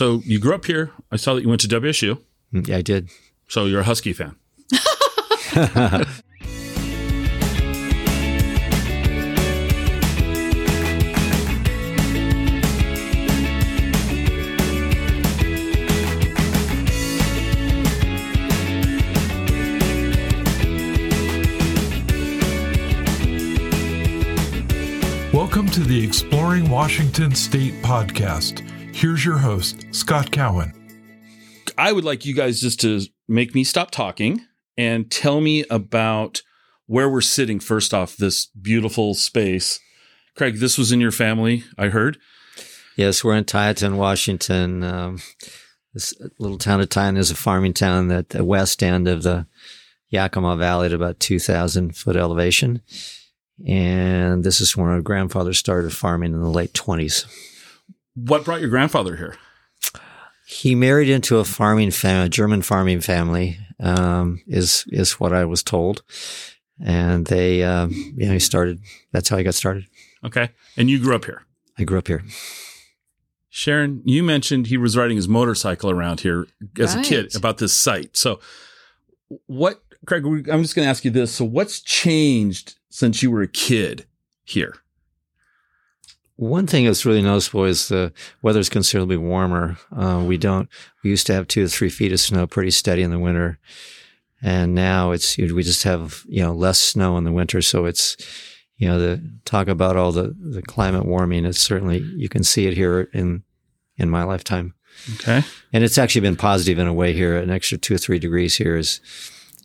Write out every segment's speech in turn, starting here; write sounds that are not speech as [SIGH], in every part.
So you grew up here. I saw that you went to WSU. Mm, Yeah, I did. So you're a Husky fan. [LAUGHS] Welcome to the Exploring Washington State podcast. Here's your host, Scott Cowan. I would like you guys just to make me stop talking and tell me about where we're sitting first off this beautiful space. Craig, this was in your family, I heard. Yes, we're in Tieton, Washington. Um, this little town of Tieton is a farming town at the west end of the Yakima Valley at about 2,000 foot elevation. And this is when our grandfather started farming in the late 20s. What brought your grandfather here? He married into a farming family, a German farming family, um, is, is what I was told. And they, um, you know, he started, that's how he got started. Okay. And you grew up here. I grew up here. Sharon, you mentioned he was riding his motorcycle around here as a kid about this site. So, what, Craig, I'm just going to ask you this. So, what's changed since you were a kid here? One thing that's really noticeable is the weather's considerably warmer. Uh, we don't, we used to have two to three feet of snow pretty steady in the winter. And now it's, we just have, you know, less snow in the winter. So it's, you know, the talk about all the, the climate warming. It's certainly, you can see it here in, in my lifetime. Okay. And it's actually been positive in a way here. An extra two or three degrees here is,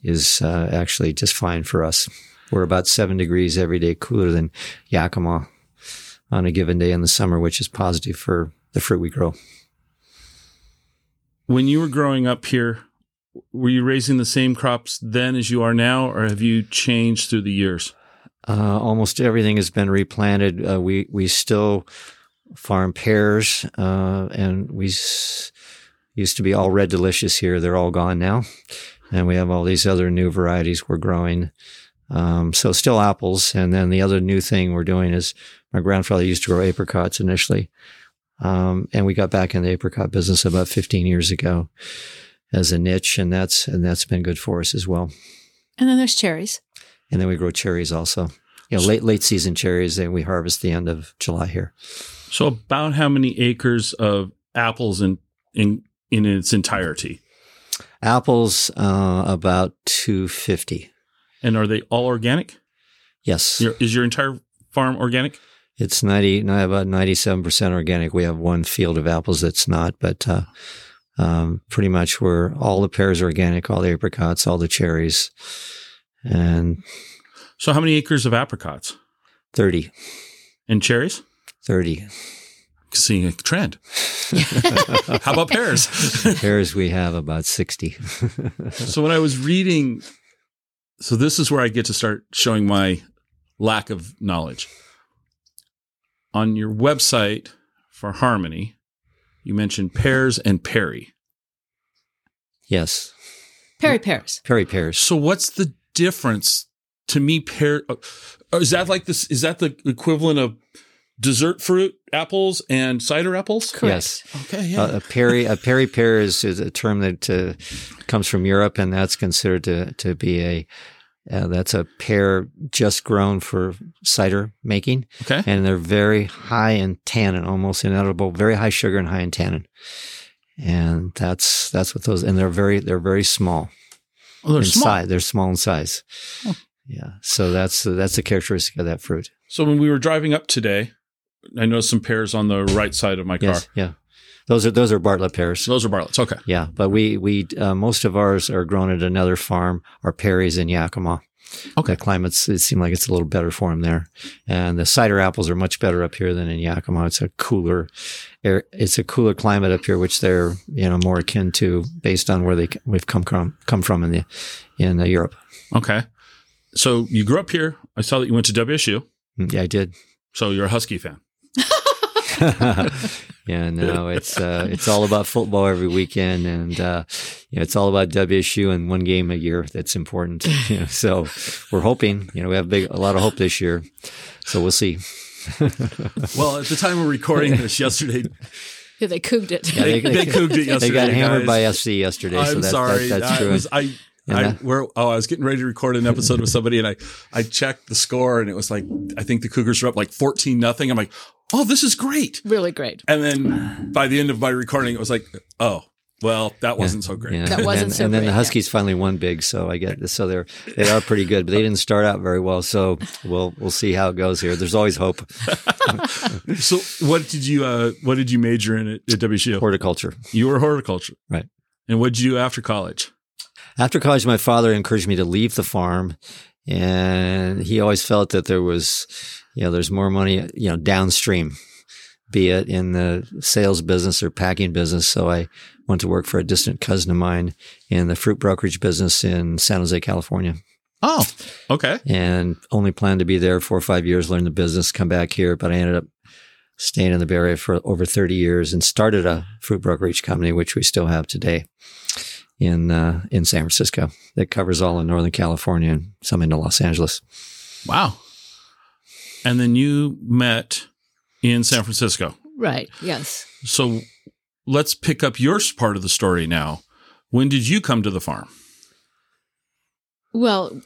is, uh, actually just fine for us. We're about seven degrees every day cooler than Yakima on a given day in the summer, which is positive for the fruit we grow. When you were growing up here, were you raising the same crops then as you are now, or have you changed through the years? Uh, almost everything has been replanted. Uh, we we still farm pears, uh, and we s- used to be all red delicious here. They're all gone now, and we have all these other new varieties we're growing. Um, so still apples, and then the other new thing we're doing is my grandfather used to grow apricots initially, um, and we got back in the apricot business about 15 years ago as a niche, and that's and that's been good for us as well. And then there's cherries. And then we grow cherries also. You know, late late season cherries and we harvest the end of July here. So, about how many acres of apples in in in its entirety? Apples, uh, about two fifty. And are they all organic? Yes, Your, is your entire farm organic? It's ninety, no, about ninety-seven percent organic. We have one field of apples that's not, but uh, um, pretty much we're all the pears are organic, all the apricots, all the cherries, and So, how many acres of apricots 30, and cherries? 30. Seeing a trend. [LAUGHS] how about pears? [LAUGHS] pears we have about sixty. [LAUGHS] so, when I was reading, so this is where I get to start showing my lack of knowledge. On your website for Harmony, you mentioned pears and Perry. yes, Perry pears. Perry pears. So what's the difference to me? Pear uh, is that like this? Is that the equivalent of dessert fruit apples and cider apples? Yes. Okay. Yeah. Uh, a perry a perry pear is, is a term that uh, comes from Europe, and that's considered to to be a uh, that's a pear just grown for cider making, okay. and they're very high in tannin, almost inedible, very high sugar and high in tannin, and that's that's what those and they're very they're very small Oh, they're in small. size. They're small in size. Oh. Yeah, so that's that's the characteristic of that fruit. So when we were driving up today, I noticed some pears on the right side of my car. Yes, yeah, those are those are Bartlett pears. Those are Bartlett's. Okay. Yeah, but we we uh, most of ours are grown at another farm. Our Perry's in Yakima. Okay. The climate's it seemed like it's a little better for them there, and the cider apples are much better up here than in Yakima. It's a cooler, air, it's a cooler climate up here, which they're you know more akin to based on where they we've come from come from in the in uh, Europe. Okay. So you grew up here. I saw that you went to WSU. Mm, Yeah, I did. So you're a Husky fan. [LAUGHS] [LAUGHS] yeah, no, it's uh, it's all about football every weekend, and uh, you know, it's all about WSU and one game a year. That's important. [LAUGHS] You know, so we're hoping. You know, we have big a lot of hope this year. So we'll see. [LAUGHS] Well, at the time of recording this yesterday, Yeah, they cooked it. Yeah, They, they cooked it yesterday. They got hammered guys. by SC yesterday. I'm so that, sorry. That, that's I true. was- I, And I, that- where, oh, I was getting ready to record an episode with somebody and I, I checked the score and it was like, I think the Cougars were up like 14 nothing. I'm like, oh, this is great. Really great. And then by the end of my recording, it was like, oh, well, that wasn't so great. Yeah. That and wasn't then, so and then great, the yeah. Huskies finally won big, so I get this. so they're they are pretty good, but they didn't start out very well. So we'll we'll see how it goes here. There's always hope. [LAUGHS] So what did you, uh, what did you major in at, at WSU? Horticulture. You were horticulture. Right. And what did you do after college? After college, my father encouraged me to leave the farm, and he always felt that there was, you know, there's more money, you know, downstream, be it in the sales business or packing business. So I went to work for a distant cousin of mine in the fruit brokerage business in San Jose, California. Oh, okay. and only planned to be there four or five years, learn the business, come back here. But I ended up staying in the Bay Area for over 30 years and started a fruit brokerage company, which we still have today in, uh, in San Francisco that covers all of Northern California and some into Los Angeles. Wow. And then you met in San Francisco. Right. Yes. So let's pick up your part of the story now. When did you come to the farm? Well,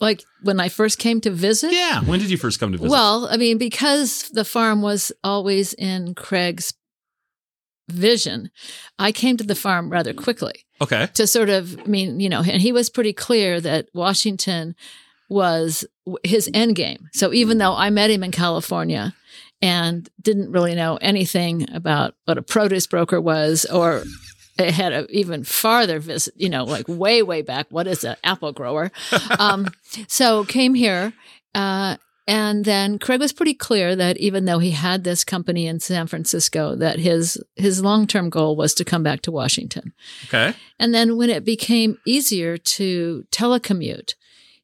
like when I first came to visit. Yeah. When did you first come to visit? Well, I mean, because the farm was always in Craig's vision, I came to the farm rather quickly okay. to sort of, I mean, you know, and he was pretty clear that Washington was his end game. So even though I met him in California and didn't really know anything about what a produce broker was or [LAUGHS] it had a even farther visit, you know, like way, way back. What is an apple grower? [LAUGHS] um, so came here, uh, and then Craig was pretty clear that even though he had this company in San Francisco, that his his long term goal was to come back to Washington. Okay. And then when it became easier to telecommute,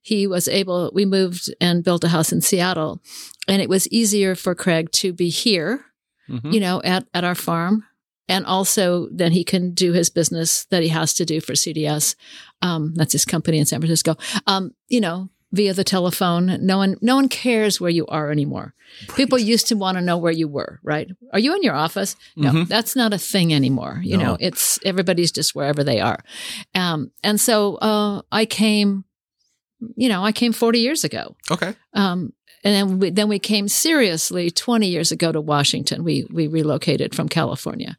he was able, we moved and built a house in Seattle, and it was easier for Craig to be here, Mhm. you know, at, at our farm. And also, then he can do his business that he has to do for CDS. Um, that's his company in San Francisco. Um, you know, via the telephone. No one, no one cares where you are anymore. People used to want to know where you were, right? Are you in your office? No, Mhm. that's not a thing anymore. You No. know, it's everybody's just wherever they are. Um, and so uh, I came, you know, I came 40 years ago. Okay. Um, and then we, then we came seriously 20 years ago to Washington. We, we relocated from California.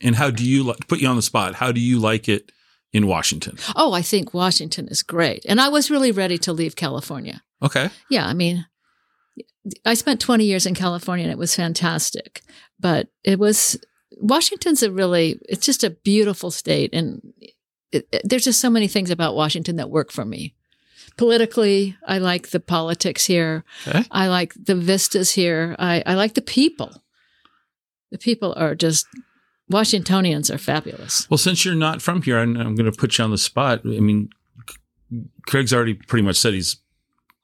And how do you li- put you on the spot? How do you like it in Washington? Oh, I think Washington is great. And I was really ready to leave California. Okay. Yeah, I mean, I spent 20 years in California and it was fantastic. But it was, Washington's a really, it's just a beautiful state. And it, it- there's just so many things about Washington that work for me. Politically, I like the politics here. Okay. I like the vistas here. I, I like the people. The people are just, Washingtonians are fabulous. Well, since you're not from here, I'm, I'm going to put you on the spot. I mean, Craig's already pretty much said he's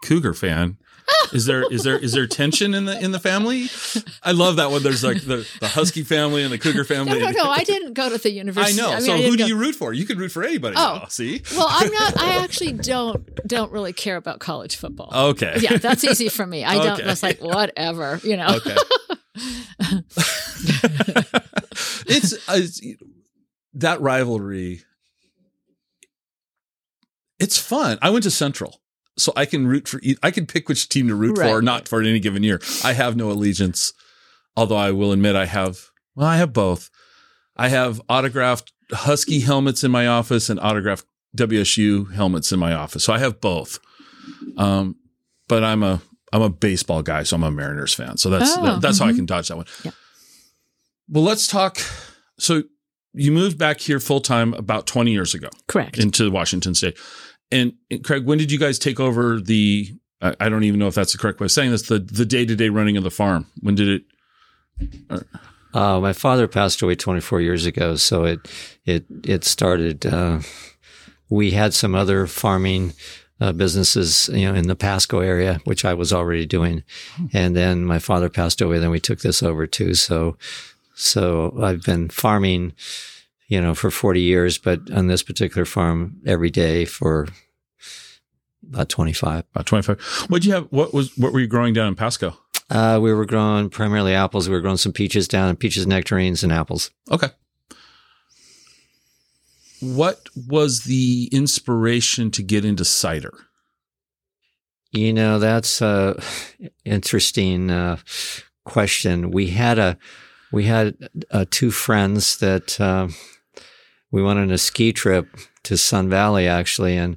Cougar fan. [LAUGHS] Is there is there is there tension in the in the family? I love that one. There's like the, the Husky family and the Cougar family. no, no. no. I didn't go to the university. I know. mean, so I who do go- you root for? You could root for anybody. Oh. now, see? Well, I'm not. I [LAUGHS] actually don't don't really care about college football. Okay. Yeah, that's easy for me. I don't. Okay. It's like whatever, you know. Okay. [LAUGHS] it's, uh, it's that rivalry. It's fun. I went to Central, so I can root for. I can pick which team to root for, or not for any given year. I have no allegiance, although I will admit I have. Well, I have both. I have autographed Husky helmets in my office and autographed WSU helmets in my office, so I have both. Um, but I'm a I'm a baseball guy, so I'm a Mariners fan. So that's Oh, that's how I mhm. can dodge that one. Yeah. Well, let's talk. So you moved back here full time about 20 years ago Correct. into Washington State. And, and Craig, when did you guys take over the? I, I don't even know if that's the correct way of saying this. The the day to day running of the farm. When did it? Uh, my father passed away 24 years ago, so it it it started. Uh, we had some other farming uh, businesses, you know, in the Pasco area, which I was already doing, and then my father passed away. Then we took this over too. So, so I've been farming, you know, for 40 years, but on this particular farm every day for about 25. About 25. What did you have? What was what were you growing down in Pasco? Uh, we were growing primarily apples. We were growing some peaches down, and peaches, nectarines, and apples. Okay. What was the inspiration to get into cider? You know, that's a interesting uh, question. We had a we had uh, two friends that uh, we went on a ski trip to Sun Valley actually, and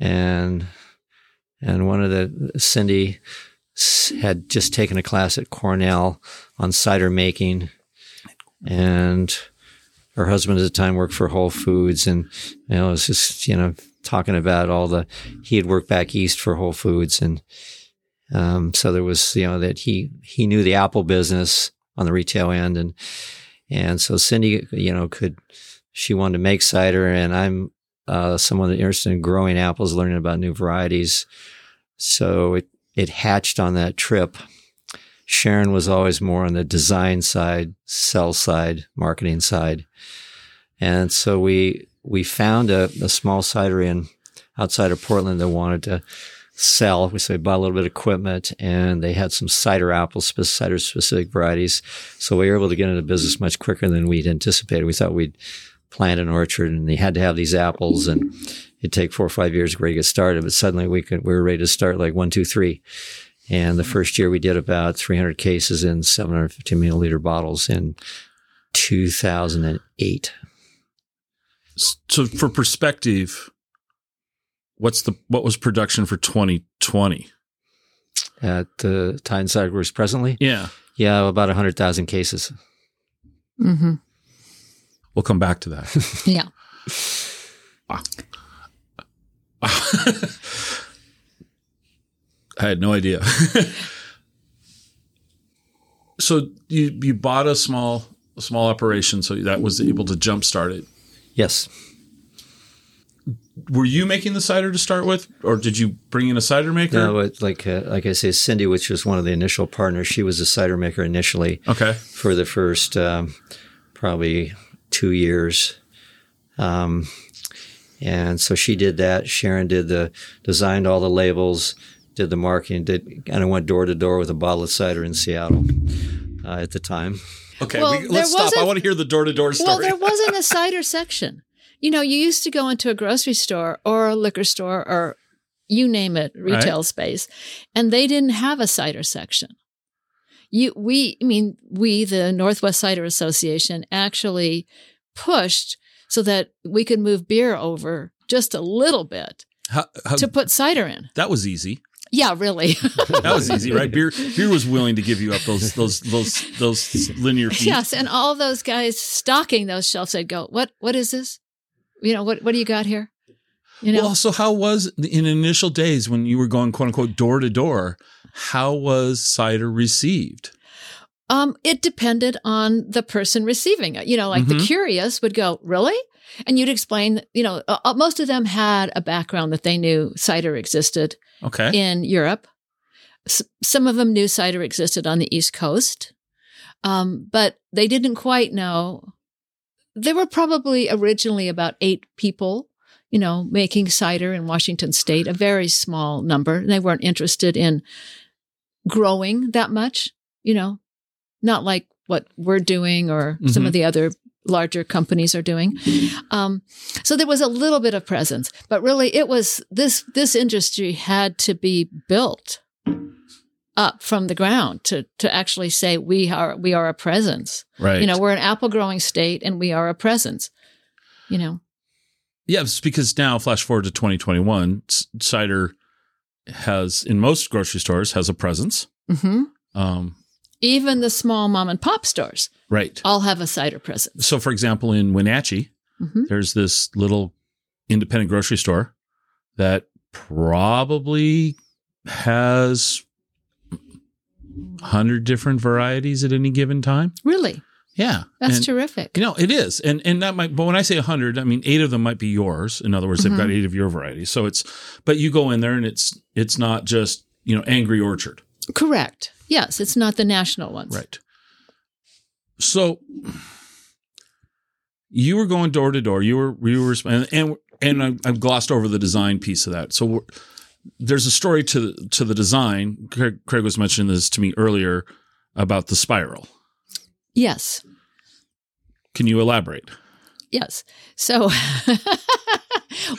and and one of the Cindy had just taken a class at Cornell on cider making, and her husband at the time worked for Whole Foods, and you know, it was just you know talking about all the he had worked back east for Whole Foods, and um, so there was you know that he he knew the apple business on the retail end, and and so Cindy you know could she wanted to make cider, and I'm uh, someone that interested in growing apples, learning about new varieties, so it it hatched on that trip. Sharon was always more on the design side, sell side, marketing side. And so we we found a, a small cidery in outside of Portland that wanted to sell. We we bought a little bit of equipment and they had some cider apples, cider specific varieties. So we were able to get into business much quicker than we'd anticipated. We thought we'd plant an orchard and they had to have these apples and it'd take four or five years to get started. But suddenly we could, we were ready to start like one, two, three. And the first year we did about 300 cases in 750 milliliter bottles in 2008. So, for perspective, what's the what was production for 2020? At the Tieton Cider Works presently, Yeah, yeah, about 100,000 cases. Mm-hmm. we'll come back to that. [LAUGHS] Yeah. [LAUGHS] I had no idea. [LAUGHS] so you you bought a small a small operation, so that was able to jumpstart it. Yes. Were you making the cider to start with, or did you bring in a cider maker? No, but like uh, like I say, Cindy, which was one of the initial partners, she was a cider maker initially Okay. for the first um, probably two years. Um, and so she did that. Sharon did the designed all the labels, did the marketing, did kind of went door to door with a bottle of cider in Seattle uh, at the time. Okay. Well, we, let's stop. I want to hear the door to door story. Well, there wasn't a [LAUGHS] cider section. You know, you used to go into a grocery store or a liquor store or you name it, retail space, and they didn't have a cider section. You, we, I mean, we, the Northwest Cider Association, actually pushed so that we could move beer over just a little bit How- how- to put cider in. that was easy. Yeah, really. [LAUGHS] That was easy, right? Beer beer was willing to give you up those those those those linear [LAUGHS] feet. yes, and all those guys stocking those shelves, they'd go, "What? What is this? You know, what? What do you got here?" You know, Well, so how was in initial days when you were going quote unquote door to door? How was cider received? Um, it depended on the person receiving it. You know, like the Mhm. curious would go, "Really?" And you'd explain. You know, uh, uh, most of them had a background that they knew cider existed Okay. in Europe. S- some of them knew cider existed on the East Coast, um, but they didn't quite know. There were probably originally about eight people, you know, making cider in Washington State, a very small number. They weren't interested in growing that much, you know, not like what we're doing or some Mhm. of the other larger companies are doing. Um, so there was a little bit of presence, but really it was this this industry had to be built up from the ground to to actually say we are we are a presence. right. You know, we're an apple growing state and we are a presence. You know. Yes, because now flash forward to 2021, cider has in most grocery stores has a presence. hmm Um, Even the small mom and pop stores right. all have a cider presence. So, for example, in Wenatchee, Mhm. there's this little independent grocery store that probably has 100 different varieties at any given time. Really, Yeah. that's And- terrific. You know, it is. And and that might but when I say 100, I mean 8 of them might be yours. In other words, they've got mm-hmm. 8 of your varieties. So it's but you go in there and it's it's not just, you know, Angry Orchard. Correct. Yes, it's not the national ones. Right. So you were going door to door. You were you were and and, and I, I've glossed over the design piece of that. So we're- there's a story to to the design. Craig, Craig was mentioning this to me earlier about the spiral. Yes. Can you elaborate? Yes. So, [LAUGHS]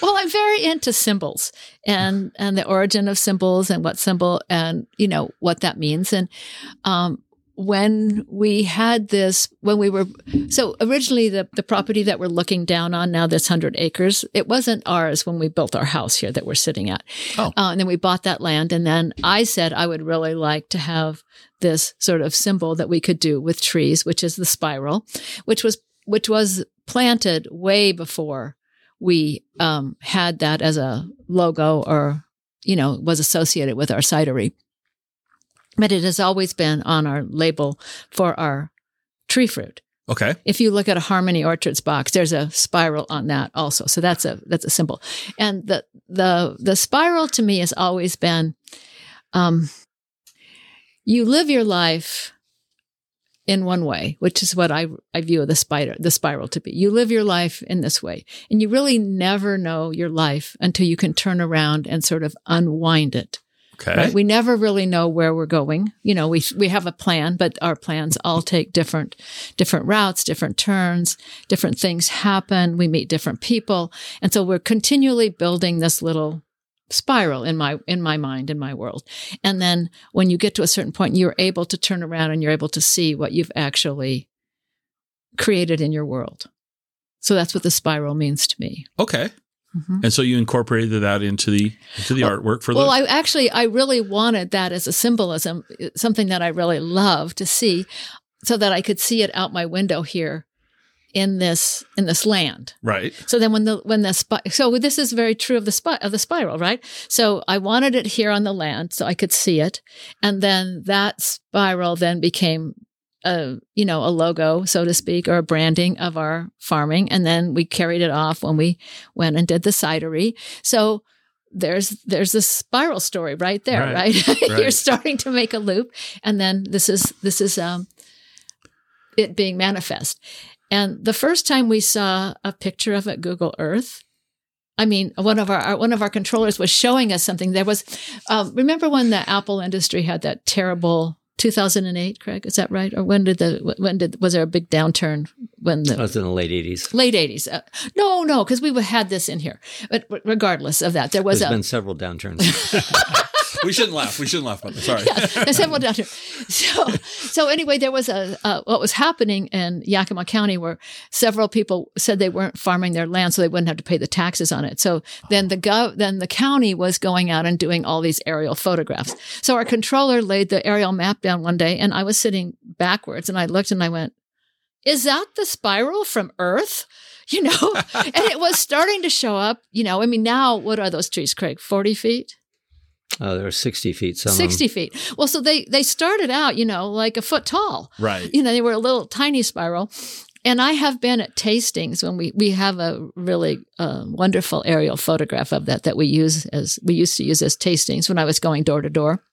well, I'm very into symbols and and the origin of symbols and what symbol and you know what that means. And um, when we had this, when we were so originally the the property that we're looking down on now, this hundred acres, it wasn't ours when we built our house here that we're sitting at. Oh. Uh, and then we bought that land, and then I said I would really like to have this sort of symbol that we could do with trees, which is the spiral, which was which was planted way before we um, had that as a logo or you know was associated with our cidery but it has always been on our label for our tree fruit Okay. if you look at a harmony orchards box there's a spiral on that also so that's a that's a symbol and the the the spiral to me has always been um you live your life in one way, which is what I I view the spider the spiral to be. You live your life in this way, and you really never know your life until you can turn around and sort of unwind it. Okay. Right? We never really know where we're going. You know, we we have a plan, but our plans all take different different routes, different turns, different things happen. We meet different people, and so we're continually building this little spiral in my in my mind in my world and then when you get to a certain point you're able to turn around and you're able to see what you've actually created in your world so that's what the spiral means to me okay. Mhm. And so you incorporated that into the into the artwork for well the Well, i actually i really wanted that as a symbolism something that i really love to see so that i could see it out my window here in this in this land right. So then when the when the spi- so this is very true of the spi- of the spiral, right? So I wanted it here on the land so I could see it, and then that spiral then became a you know a logo, so to speak, or a branding of our farming, and then we carried it off when we went and did the cidery. So there's there's this spiral story right there, Right, right? [LAUGHS] You're starting to make a loop, and then this is this is um it being manifest. And the first time we saw a picture of it, Google Earth, I mean, one of our, our one of our controllers was showing us something. There was, um, remember when the Apple industry had that terrible 2008, Craig? Is that right? Or when did the when did was there a big downturn when the That was in the late 80s. late 80s? Uh, no, no, because we had this in here. But regardless of that, there was There's a been several downturns. [LAUGHS] we shouldn't laugh. We shouldn't laugh about this. Sorry. There's several down here. So, so anyway, there was a uh, what was happening in Yakima County where several people said they weren't farming their land, so they wouldn't have to pay the taxes on it. So then the gov, then the county was going out and doing all these aerial photographs. So our controller laid the aerial map down one day, and I was sitting backwards, and I looked and I went, "Is that the spiral from Earth?" You know, [LAUGHS] and it was starting to show up. You know, I mean, now what are those trees, Craig? Forty feet. Oh, they're 60 feet. Some 60 feet. Well, so they they started out, you know, like a foot tall. Right. You know, they were a little tiny spiral. And I have been at tastings when we we have a really uh, wonderful aerial photograph of that that we use as we used to use as tastings when I was going door to door.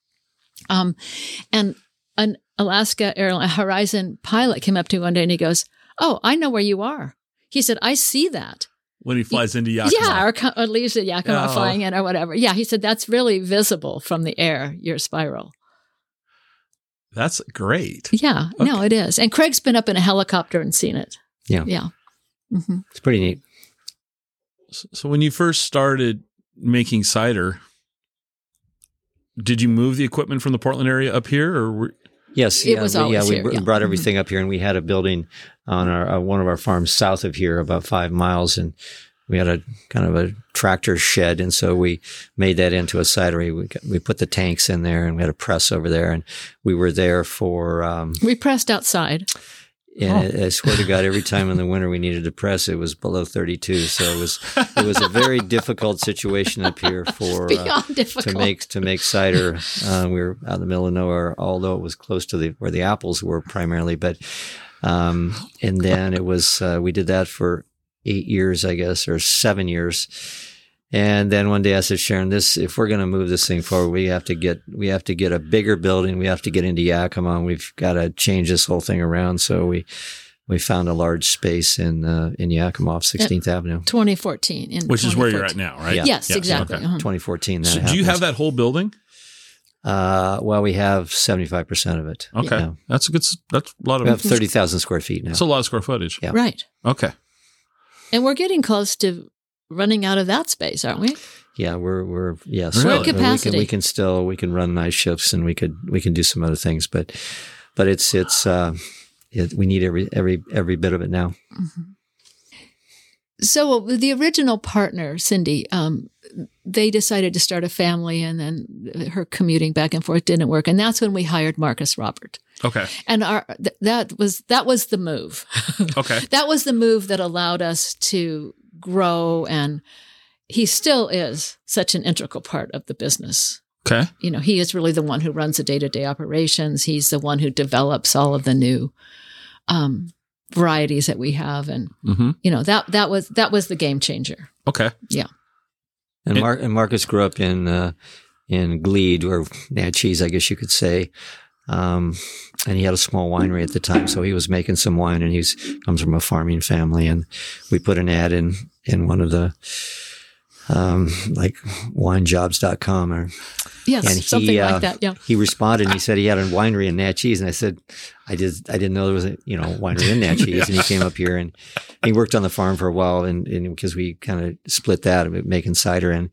Um, and an Alaska Airline Horizon pilot came up to me one day and he goes, "Oh, I know where you are." He said, "I see that." When he flies into Yakima. Yeah, or, or leaves the Yakima Oh. flying in or whatever. Yeah, he said that's really visible from the air. Your spiral. That's great. Yeah, no, it is. And Craig's been up in a helicopter and seen it. Yeah. Yeah. hmm It's pretty neat. So when you first started making cider, did you move the equipment from the Portland area up here, or were, Yes, It yeah, was always yeah, we here, yeah. brought Mhm. everything up here, and we had a building on our uh, one of our farms south of here, about five miles, and we had a kind of a tractor shed, and so we made that into a cidery. We got, we put the tanks in there, and we had a press over there, and we were there for. Um, We pressed outside. And I, I swear to God, every time in the winter we needed to press, it was below thirty-two. So it was it was a very difficult situation up here [LAUGHS] for. Uh, to make to make cider. Uh, we were out in the middle of nowhere, although it was close to the where the apples were primarily. But um, and then it was uh, we did that for eight years, I guess, or seven years. And then one day I said, Sharon, this if we're going to move this thing forward, we have to get we have to get a bigger building. We have to get into Yakima. and We've got to change this whole thing around. So we we found a large space in uh, in Yakima off 16th Avenue. 2014. In Which is where you're at now, right? Yeah. Yes, Yes, exactly. okay. Uh-huh. 2014. So that do you have that whole building? Uh, well, we have 75% of it. Okay, Yeah. that's a good. That's a lot of. We have of. 30,000 square feet now. That's a lot of square footage. Yeah. Right. Okay. And we're getting close to running out of that space, aren't we? Yeah, we're we're yes. We're can- capacity. We can, we can still we can run night shifts and we could we can do some other things, but but it's it's uh, it, we need every every every bit of it now. So the original partner, Cindy, um, they decided to start a family, and then her commuting back and forth didn't work, and that's when we hired Marcus Robert. Okay. And our th- that was that was the move. Okay. [LAUGHS] that was the move that allowed us to grow, and he still is such an integral part of the business. Okay. You know, he is really the one who runs the day to day operations. He's the one who develops all of the new um, varieties that we have, and Mm-hmm. you know that that was that was the game changer. Okay. Yeah. And, It- Mar- and Marcus grew up in uh, in Gleed or Naches, I guess you could say. Um, and he had a small winery at the time, so he was making some wine. And he's comes from a farming family, and we put an ad in in one of the um, like winejobs.com or Yes, And he, something uh, like that. Yeah. he responded and he said he had a winery in Naches. And I said, I just, I didn't know there was a, you know, winery in Naches. [LAUGHS] And he came up here and he worked on the farm for a while and, and because we kind of split that making cider and,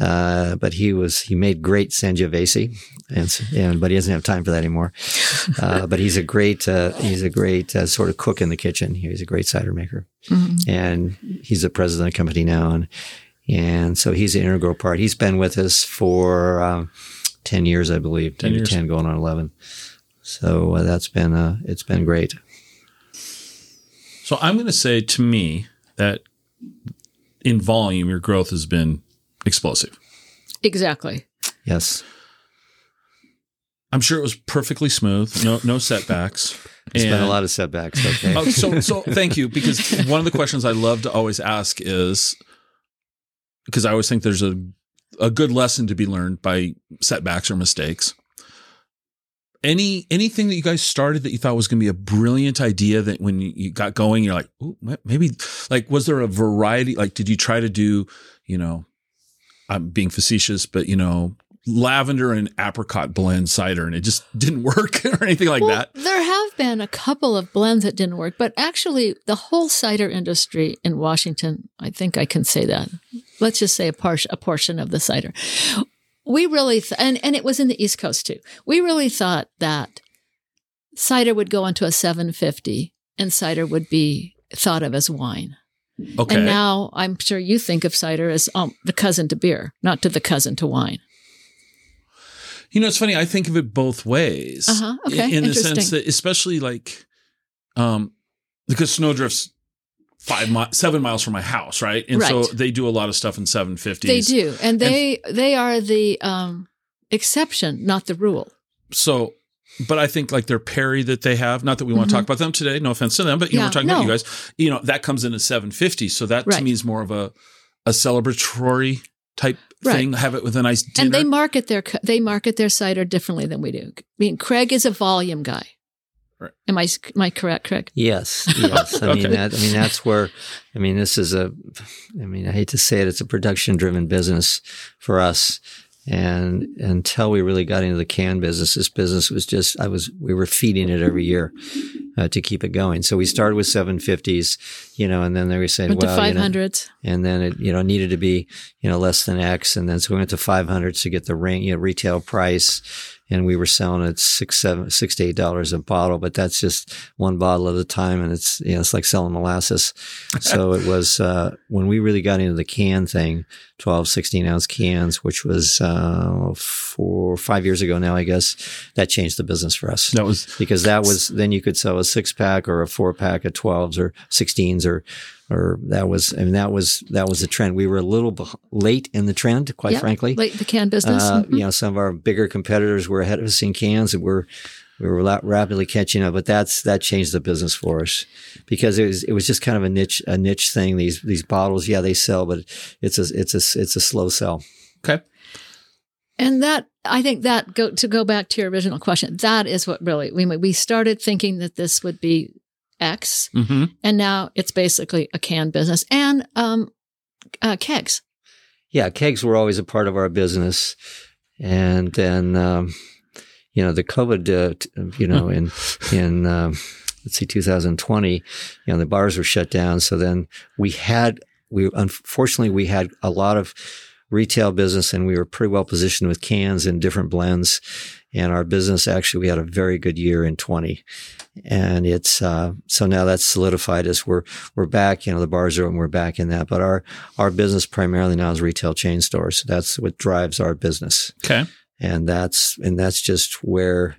uh, but he was, he made great Sangiovese and, and, but he doesn't have time for that anymore. [LAUGHS] Uh, but he's a great, uh, he's a great uh, sort of cook in the kitchen. He's a great cider maker Mhm. and he's the president of the company now. And, and so he's an integral part. He's been with us for um, 10 years, I believe, 10 maybe years. 10 going on 11. So uh, that's been, uh, it's been great. So I'm going to say to me that in volume, your growth has been explosive. Exactly. Yes. I'm sure it was perfectly smooth, no no setbacks. [LAUGHS] It's been a lot of setbacks. Okay. Oh, so so [LAUGHS] thank you because one of the questions I love to always ask is because I always think there's a a good lesson to be learned by setbacks or mistakes. Any anything that you guys started that you thought was going to be a brilliant idea that when you, you got going you're like Ooh, maybe like was there a variety like did you try to do you know I'm being facetious but you know lavender and apricot blend cider and it just [LAUGHS] didn't work [LAUGHS] or anything like well, that there have been a couple of blends that didn't work, but actually, the whole cider industry in Washington, I think I can say that. Let's just say a, par- a portion of the cider. We really, th- and, and it was in the East Coast too. We really thought that cider would go into a 750 and cider would be thought of as wine. Okay And now I'm sure you think of cider as um, the cousin to beer, not to the cousin to wine. You know, it's funny. I think of it both ways. Uh-huh. Okay. In, in the sense that, especially like, um, because Snowdrift's five mi- seven miles from my house, right? And so they do a lot of stuff in seven fifties. They do, and they they are the um, exception, not the rule. So, but I think like their Perry that they have. Not that we want to talk about them today. No offense to them, but you know, Mm-hmm. We're talking about you guys. You know, that comes in at seven fifty. So that to me is more of a a celebratory type Right. thing. Have it with a nice dinner. And they market their they market their cider differently than we do. I mean, Craig is a volume guy. Right. Am I am I correct, Craig? Yes, [LAUGHS] yes. I mean Okay. that. I mean that's where. I mean this is a. I mean I hate to say it. It's a production-driven business for us, and until we really got into the can business, this business was just. I was. We were feeding it every year uh, to keep it going. So we started with 750s, you know, and then they were saying, Went to well, you know, and then it you know needed to be you know less than X, and then so we went to 500s to get the ring, you know, retail price, and we were selling at six, seven, six to eight dollars a bottle, but that's just one bottle at a time, and it's you know it's like selling molasses. [LAUGHS] So it was uh, when we really got into the can thing, 12, 16 ounce cans, which was uh, four, five years ago now, I guess, that changed the business for us that was because that was then you could sell a six pack or a four pack of 12s or 16s or or that was I mean that was that was the trend. We were a little beh- late in the trend, quite Yep. frankly. Like the can business. Uh, Mhm. You know, some of our bigger competitors were ahead of us in cans, and we're we were rapidly catching up. But that's that changed the business for us because it was it was just kind of a niche a niche thing. These these bottles, yeah, they sell, but it's a it's a it's a slow sell. okay. And that I think that go to go back to your original question. That is what really we we started thinking that this would be X, hmm and now it's basically a can business and um, uh, kegs. Yeah, kegs were always a part of our business, and then um, you know the COVID, uh, t- you know, in [LAUGHS] in um, let's see, 2020, you know, the bars were shut down. So then we had we unfortunately we had a lot of retail business, and we were pretty well positioned with cans and different blends. And our business actually, we had a very good year in 20. And it's, uh, so now that's solidified as we're, we're back, you know, the bars are, and we're back in that. But our, our business primarily now is retail chain stores. That's what drives our business. Okay. And that's, and that's just where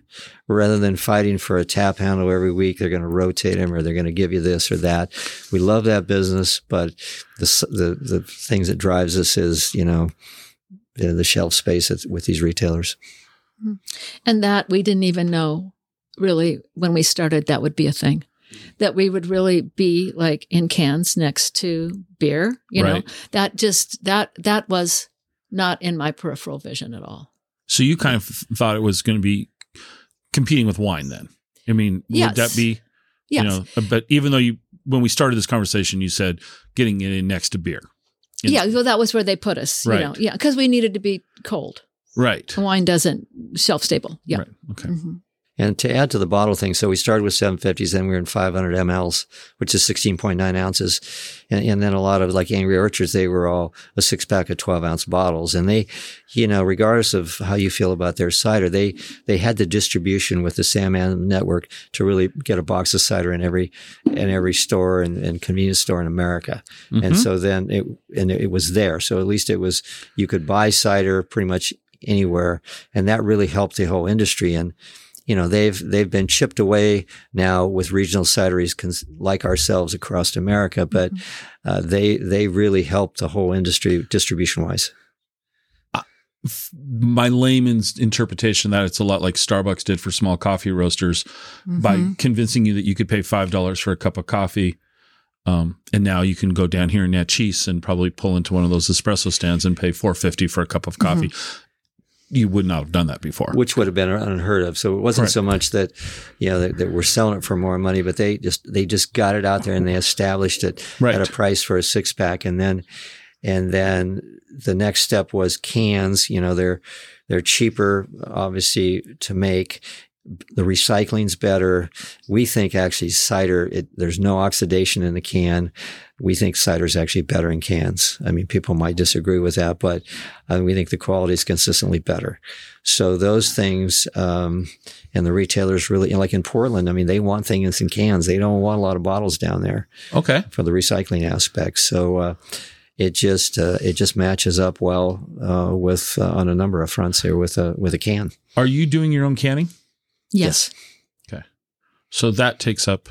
rather than fighting for a tap handle every week, they're going to rotate them or they're going to give you this or that. We love that business, but the, the, the things that drives us is, you know, the, the shelf space with these retailers. Mm-hmm. And that we didn't even know really when we started that would be a thing. Mm-hmm. That we would really be like in cans next to beer, you Right. know. That just that that was not in my peripheral vision at all. So you kind of thought it was going to be competing with wine then. I mean, Yes. would that be, Yes. you know, uh, but even though you, when we started this conversation, you said getting it in next to beer. In- yeah, well that was where they put us, Right. you know. Yeah, cuz we needed to be cold. Right. Wine doesn't shelf stable. Yeah. Right. Okay. Mhm. And to add to the bottle thing, so we started with 750s, then we were in 500 mLs, which is 16.9 ounces. And, and then a lot of like Angry Orchards, they were all a six pack of 12 ounce bottles. And they, you know, regardless of how you feel about their cider, they, they had the distribution with the Sam Adams network to really get a box of cider in every, in every store and, and convenience store in America. And Mhm. so then it, and it was there. So at least it was, you could buy cider pretty much anywhere. And that really helped the whole industry. And, you know, they've, they've been chipped away now with regional cideries cons- like ourselves across America, but, uh, they, they really helped the whole industry distribution wise. F- my layman's interpretation that it's a lot like Starbucks did for small coffee roasters by Mhm. convincing you that you could pay five dollars for a cup of coffee. Um, and now you can go down here in Naches and probably pull into one of those espresso stands and pay four fifty for a cup of coffee. You would not have done that before. which would have been unheard of. So it wasn't Right. so much that, you know, that, that we're selling it for more money, but they just, they just got it out there and they established it Right. at a price for a six pack. And then, and then the next step was cans. You know, they're, they're cheaper, obviously, to make. The recycling's better. We think actually cider, it, there's no oxidation in the can. We think cider is actually better in cans. I mean, people might disagree with that, but uh, we think the quality is consistently better. So those things, um, and the retailers really, you know, like in Portland, I mean, they want things in cans. They don't want a lot of bottles down there okay. for the recycling aspect. So, uh, it just, uh, it just matches up well, uh, with, uh, on a number of fronts here with a, with a can. Are you doing your own canning? Yes. Okay. So that takes up.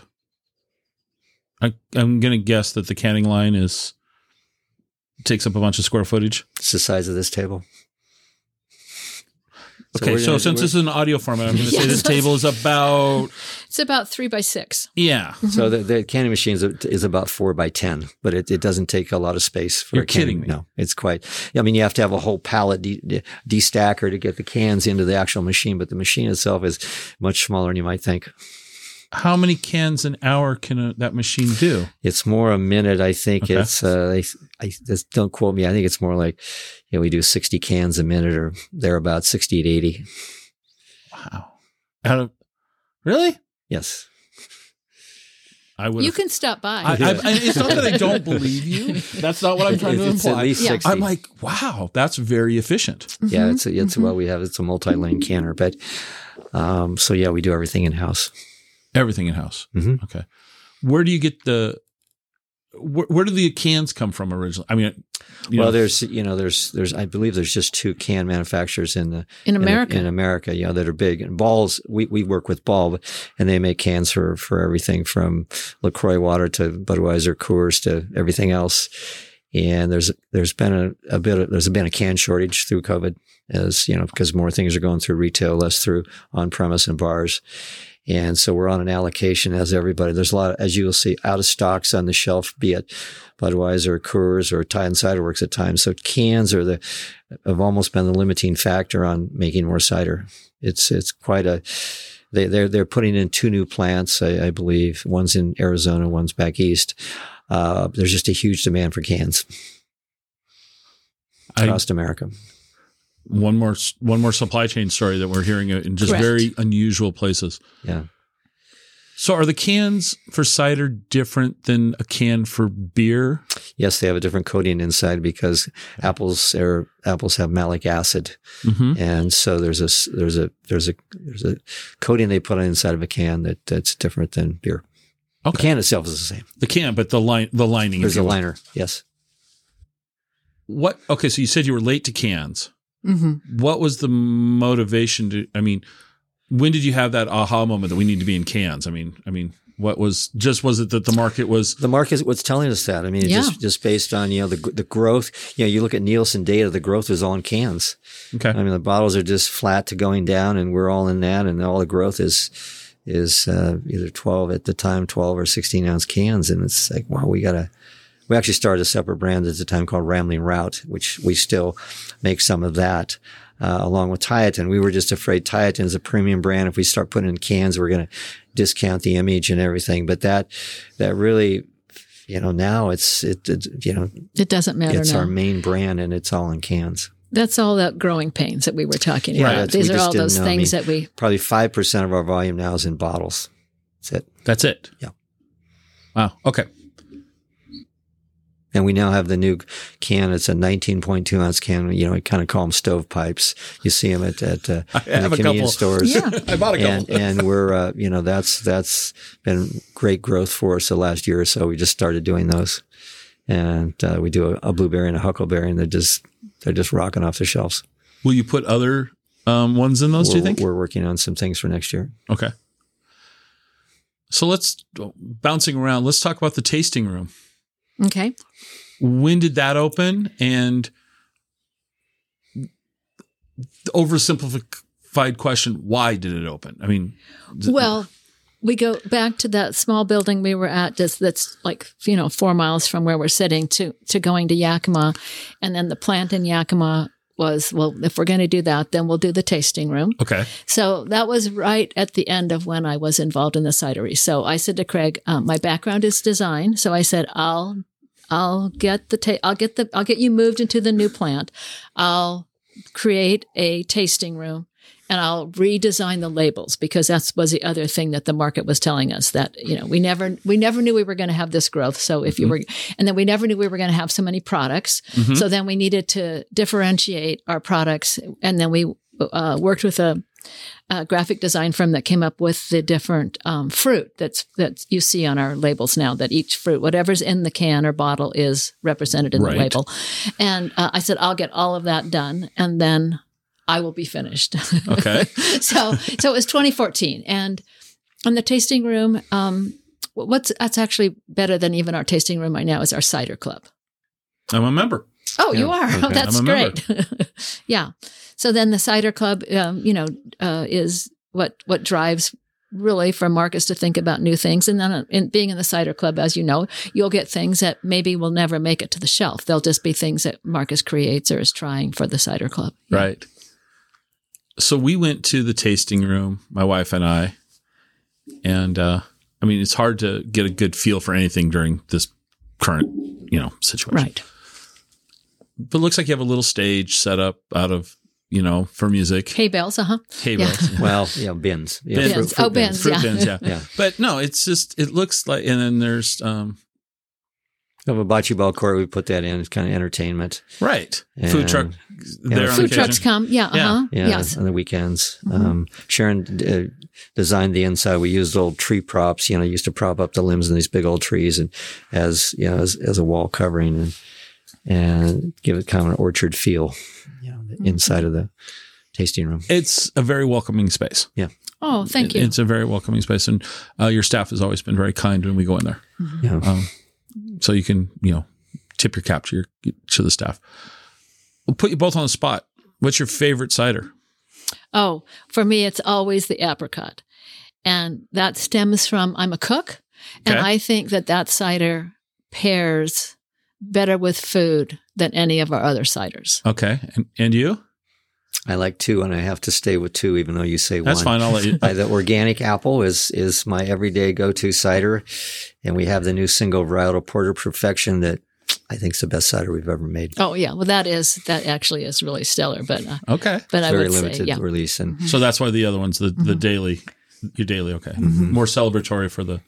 I, I'm going to guess that the canning line is takes up a bunch of square footage. It's the size of this table. Okay, so since this is an audio format, I'm going to say this [LAUGHS] table is about It's about 3 by 6. yeah. Mm-hmm. So the, the canning machine is, is about four by 10, but it, it doesn't take a lot of space for You're a canning. kidding me. No, it's quite, I mean, you have to have a whole pallet de, de, destacker to get the cans into the actual machine, but the machine itself is much smaller than you might think. How many cans an hour can a, that machine do? It's more a minute. I think Okay. it's, uh, I, I just don't quote me. I think it's more like, you know, we do 60 cans a minute or they're about 60 to 80. Wow. Out of really? Yes. I would. You can stop by. I, I, I, it's not that I don't believe you. That's not what I'm trying to It's at imply. least Yeah. 60. I'm like, wow, that's very efficient. yeah, Mhm. it's, it's Mhm. what we have. It's a multi-lane canner, but, um, so yeah, we do everything in house. Everything in house. Mhm. Okay. Where do you get the? Where, where do the cans come from originally? I mean, you well, know, there's, you know, there's, there's, I believe there's just two can manufacturers in the, in in- America. in, America, you know, that are big. And balls, we, we work with Ball, and they make cans for, for everything from LaCroix water to Budweiser Coors to everything else. And there's, there's been a, a bit of, there's been a can shortage through COVID as, you know, because more things are going through retail, less through on premise and bars. And so we're on an allocation as everybody. There's a lot, of, as you will see, out of stocks on the shelf, be it Budweiser, or Coors, or Tieton Cider Works at times. So cans are the, have almost been the limiting factor on making more cider. It's, it's quite a, they, they're they're putting in two new plants, I, I believe. One's in Arizona, one's back east. Uh, there's just a huge demand for cans I, across America. One more one more supply chain story that we're hearing in just Correct. very unusual places. Yeah. So are the cans for cider different than a can for beer? Yes, they have a different coating inside because apples are apples have malic acid, Mm-hmm. and so there's a s- there's a there's a there's a coating they put on inside of a can that that's different than beer. The Okay. can itself is the same. The can, but the line the lining. if There's a liner. Yes. What? Okay, so you said you were late to cans. Hmm What was the motivation to? I mean, when did you have that aha moment that we need to be in cans? I mean, I mean, what was just was it that the market was The market was telling us that. I mean, Yeah. just just based on you know the the growth. You know, you look at Nielsen data, the growth is all in cans. okay? I mean, the bottles are just flat to going down, and we're all in that, and all the growth is is uh, either twelve at the time, twelve or sixteen ounce cans, and it's like, wow, we gotta. We actually started a separate brand at the time called Rambling Route, which we still make some of that. Uh, along with Tieton, we were just afraid Tieton is a premium brand. If we start putting in cans, we're going to discount the image and everything. But that, that really, you know, now it's, it, it you know, It doesn't matter it's now. our main brand and it's all in cans. That's all that growing pains that we were talking Yeah, about. that's- These are all those know. I things mean- that we. Probably 5% of our volume now is in bottles. That's it. That's it. Yeah. Wow. Okay. And we now have the new can. It's a 19.2 ounce can. You know, we kind of call them stovepipes. You see them at, at uh, [LAUGHS] in the a convenience couple. stores. Yeah. I bought a couple. and and we're uh, you know that's that's been great growth for us the last year or so. We just started doing those, and uh, we do a, a blueberry and a huckleberry, and they're just they're just rocking off the shelves. Will you put other um, ones in those? we're, do you think? we're working on some things for next year? Okay. So let's bouncing around. Let's talk about the tasting room. Okay. When did that open? And the oversimplified question: Why did it open? I mean, Well, we go back to that small building we were at just that's like you know four miles from where we're sitting to to going to Yakima, and then the plant in Yakima was well if we're going to do that then we'll do the tasting room. okay, So that was right at the end of when I was involved in the cidery. So I said to Craig, um, my background is design. So I said, I'll, I'll get the, ta- I'll get the, I'll get you moved into the new plant. I'll create a tasting room and I'll redesign the labels because that was the other thing that the market was telling us that, you know, we never, we never knew we were going to have this growth. So if you were, and then we never knew we were going to have so many products. Mhm. So then we needed to differentiate our products. And then we uh, worked with a, a graphic design firm that came up with the different um, fruit that's that you see on our labels now. That each fruit, whatever's in the can or bottle, is represented in Right. the label. And uh, I said, I'll get all of that done, and then I will be finished. Okay. [LAUGHS] so so it was 2014, and in the tasting room. Um, What's that's actually better than even our tasting room right now is our cider club. I'm a member. Oh, you Yeah, are. [LAUGHS] Oh, that's I'm a member. great. [LAUGHS] yeah. So then the cider club, um, you know, uh, is what what drives really for Marcus to think about new things. And then uh, in being in the cider club, as you know, you'll get things that maybe will never make it to the shelf. They'll just be things that Marcus creates or is trying for the cider club. Yeah. Right. So we went to the tasting room, my wife and I, and uh, I mean it's hard to get a good feel for anything during this current, you know, situation. Right. But it looks like you have a little stage set up out of, you know, for music. Hay bales, uh huh. Hay yeah. bales. Well, yeah, bins. Yeah, Bins. Bins. Oh, bins. Fruit yeah. bins, yeah. Yeah. But no, it's just it looks like and then there's um We have a bocce ball court. We put that in. It's kind of entertainment. right. And- Food truck there on Food occasion. trucks come. Yeah. uh-huh. Yeah, Yes. on the weekends. Mhm. Um, Sharon uh, designed the inside. We used old tree props. You know, used to prop up the limbs in these big old trees and as you know as, as a wall covering and and give it kind of an orchard feel. You know, the Mm-hmm. inside of the tasting room. It's a very welcoming space. Yeah. Oh, thank It- you. It's a very welcoming space, and uh, your staff has always been very kind when we go in there. Yeah. Um, so you can, you know, tip your cap to your to the staff. We'll put you both on the spot. What's your favorite cider? Oh, for me, it's always the apricot. And that stems from I'm a cook. And I think that that cider pairs better with food than any of our other ciders. Okay, and, and you? I like two, and I have to stay with two, even though you say That's one. That's fine. I'll let you. [LAUGHS] [LAUGHS] Uh, the organic apple is is my everyday go to cider, and we have the new single varietal Porter Perfection that I think is the best cider we've ever made. Oh yeah, well that is that actually is really stellar. But uh, Okay. but I Very would limited say yeah. release, and So that's why the other one's the, the Mhm. daily, your daily. Okay. Mhm. More celebratory for the,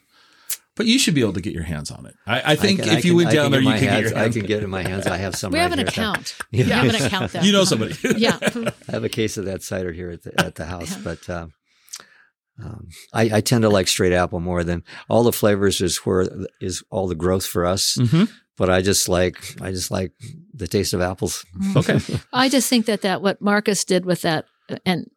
but you should be able to get your hands on it. I, I think can- if you can- went down there, you my could get hands- I can get in my hands. I have [LAUGHS] some. We right have an here at the- account. Yeah. [LAUGHS] We have an account there. You know somebody. [LAUGHS] yeah. I have a case of that cider here at the, at the house, but um, um, I, I tend to like straight apple more than all the flavors is where is all the growth for us. Mhm. But I just like I just like the taste of apples. Okay. I just think that that what Marcus did with that, and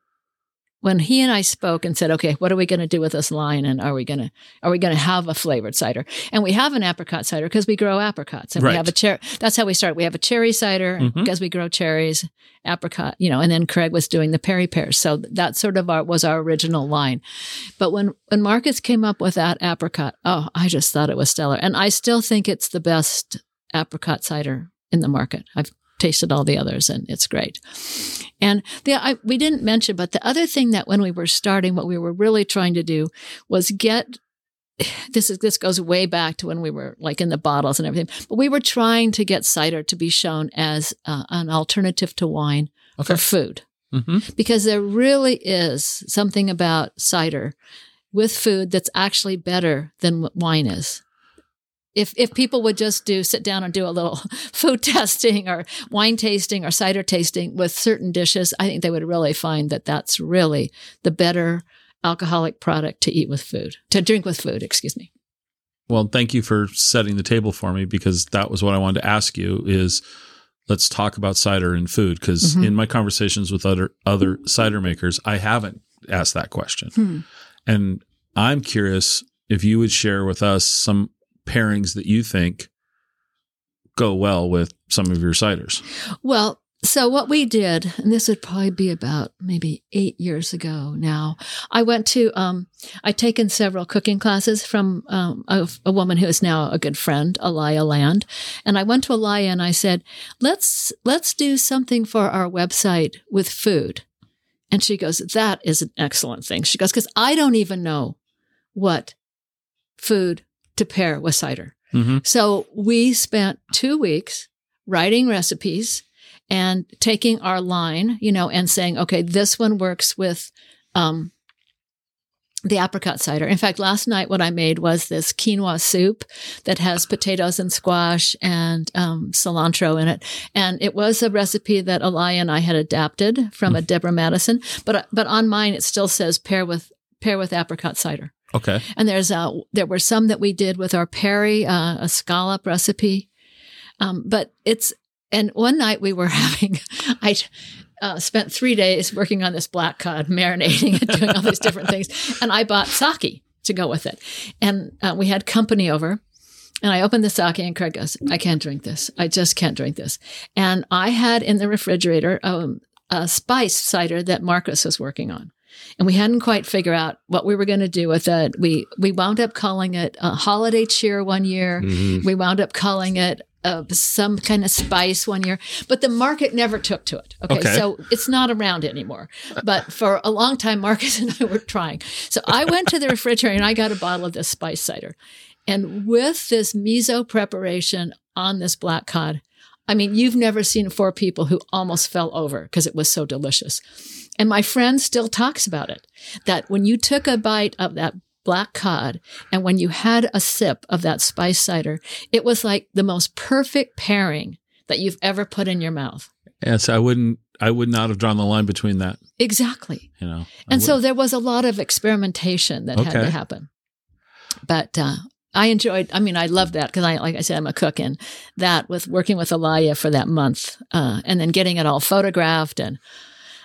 when he and I spoke and said, "Okay, what are we going to do with this line? And are we going to are we going to have a flavored cider? And we have an apricot cider because we grow apricots, and Right. we have a cherry. That's how we start. We have a cherry cider Mhm. because we grow cherries, apricot, you know. And then Craig was doing the perry pears, so that sort of our, was our original line. But when when Marcus came up with that apricot, oh, I just thought it was stellar, and I still think it's the best apricot cider in the market. I've tasted all the others and it's great. And the I, we didn't mention, but the other thing that when we were starting, what we were really trying to do was get. [SIGHS] This is this goes way back to when we were like in the bottles and everything, but we were trying to get cider to be shown as uh, an alternative to wine Okay. for food hmm because there really is something about cider with food that's actually better than what wine is. If if people would just do sit down and do a little [LAUGHS] food testing or wine tasting or cider tasting with certain dishes, I think they would really find that that's really the better alcoholic product to eat with food, to drink with food, excuse me. Well, thank you for setting the table for me because that was what I wanted to ask you is let's talk about cider and food because Mhm. in my conversations with other other cider makers, I haven't asked that question. Hmm. And I'm curious if you would share with us some pairings that you think go well with some of your ciders. Well, so what we did, and this would probably be about maybe eight years ago now, I went to, um, I'd taken several cooking classes from um, a, a woman who is now a good friend, Alaya Land. And I went to Alaya and I said, let's, let's do something for our website with food. And she goes, that is an excellent thing. She goes, because I don't even know what food to pair with cider. Mm-hmm. So we spent two weeks writing recipes and taking our line, you know, and saying, okay, this one works with um, the apricot cider. In fact, last night what I made was this quinoa soup that has potatoes and squash and um, cilantro in it, and it was a recipe that Elia and I had adapted from a Deborah Madison. But but on mine it still says pair with pair with apricot cider. Okay. And there's uh there were some that we did with our Perry, uh, a scallop recipe. Um, but it's and one night we were [LAUGHS] having I uh, spent three days working on this black cod, marinating and doing all these different things, [LAUGHS] and I bought sake to go with it. And uh, we had company over, and I opened the sake, and Craig goes, "I can't drink this. I just can't drink this." And I had in the refrigerator um, a spice cider that Marcus was working on and we hadn't quite figured out what we were going to do with it. We we wound up calling it a holiday cheer one year. Mhm. We wound up calling it uh, some kind of spice one year, but the market never took to it. Okay, Okay. so it's not around anymore. But for a long time, Marcus and I were trying. So I went to the [LAUGHS] refrigerator and I got a bottle of this spice cider, and with this miso preparation on this black cod. I mean, you've never seen four people who almost fell over because it was so delicious. And my friend still talks about it that when you took a bite of that black cod and when you had a sip of that spice cider, it was like the most perfect pairing that you've ever put in your mouth. Yes, I wouldn't. I would not have drawn the line between that. Exactly. You know. I And so there was a lot of experimentation that had to happen. But uh, I enjoyed, I mean, I loved that because I, like I said, I'm a cook and that with working with Elia for that month uh, and then getting it all photographed. And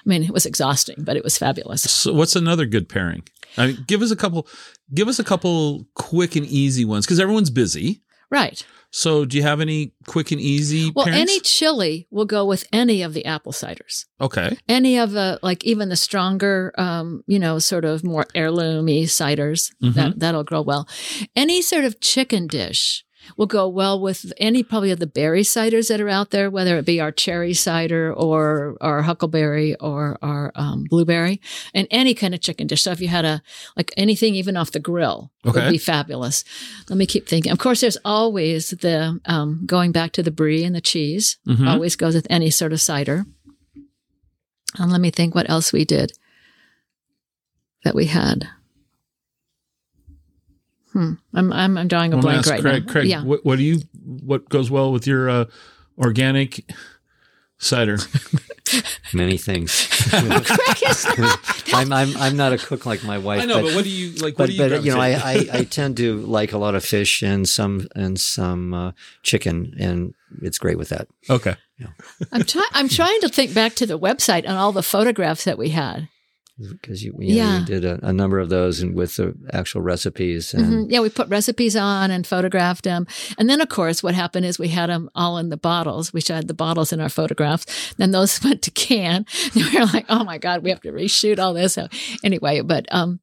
I mean, it was exhausting, but it was fabulous. So what's another good pairing? I mean, give us a couple. Give us a couple quick and easy ones because everyone's busy. Right. So, do you have any quick and easy? Well, pairings? any chili will go with any of the apple ciders. Okay. Any of the like even the stronger, um, you know, sort of more heirloomy ciders Mhm. that that'll grow well. Any sort of chicken dish will go well with any probably of the berry ciders that are out there, whether it be our cherry cider or our huckleberry or our um, blueberry, and any kind of chicken dish. So if you had a like anything even off the grill Okay. would be fabulous. Let me keep thinking. Of course, there's always the um, going back to the brie and the cheese. Mhm. Always goes with any sort of cider. And let me think what else we did that we had. Hmm. I'm I'm, I'm drawing a I'm gonna blank ask right Craig. now. Craig, yeah. what, what do you? What goes well with your uh, organic cider? [LAUGHS] Many things. [LAUGHS] Craig is [LAUGHS] not- I'm, I'm I'm not a cook like my wife. I know, but, what do you like? What but, do you? but you know, I, I, I tend to like a lot of fish and some and some uh, chicken, and it's great with that. okay. I'm trying. I'm trying to think back to the website and all the photographs that we had. Because you, you Yeah. we did a, a number of those and with the actual recipes. And Mhm. Yeah, we put recipes on and photographed them. And then, of course, what happened is we had them all in the bottles. We had the bottles in our photographs. Then those [LAUGHS] went to can. And [LAUGHS] we were like, oh my God, we have to reshoot all this. So anyway, but um,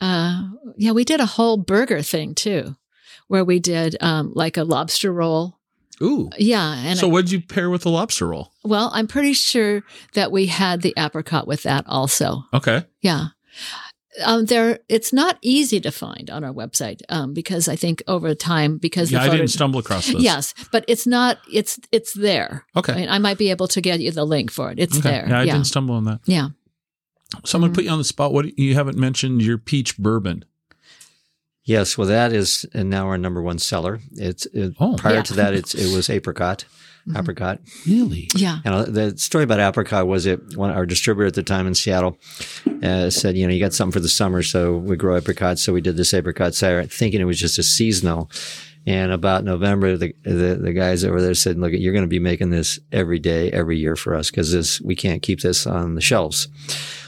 uh, yeah, we did a whole burger thing too, where we did um, like a lobster roll. Ooh. Yeah. And so, what did you pair with the lobster roll? well, I'm pretty sure that we had the apricot with that also. Okay. Yeah. Um, there, it's not easy to find on our website um, because I think over time, because Yeah, I photo- didn't stumble across this. Yes, but it's not. It's it's there. Okay. I, mean, I might be able to get you the link for it. It's okay. there. Yeah, I yeah, didn't stumble on that. yeah. So I'm gonna Mhm. put you on the spot. What you haven't mentioned your peach bourbon. Yes, well, that is and now our number one seller. It's it, Oh. prior Yeah. to that, it's it was [LAUGHS] apricot, Mhm. apricot. Really? Yeah. And uh, the story about apricot was it one our distributor at the time in Seattle uh, said, you know, you got something for the summer, so we grow apricots. So we did this apricot cider, thinking it was just a seasonal. And about November, the, the the guys over there said, "Look, you're going to be making this every day, every year for us because this we can't keep this on the shelves."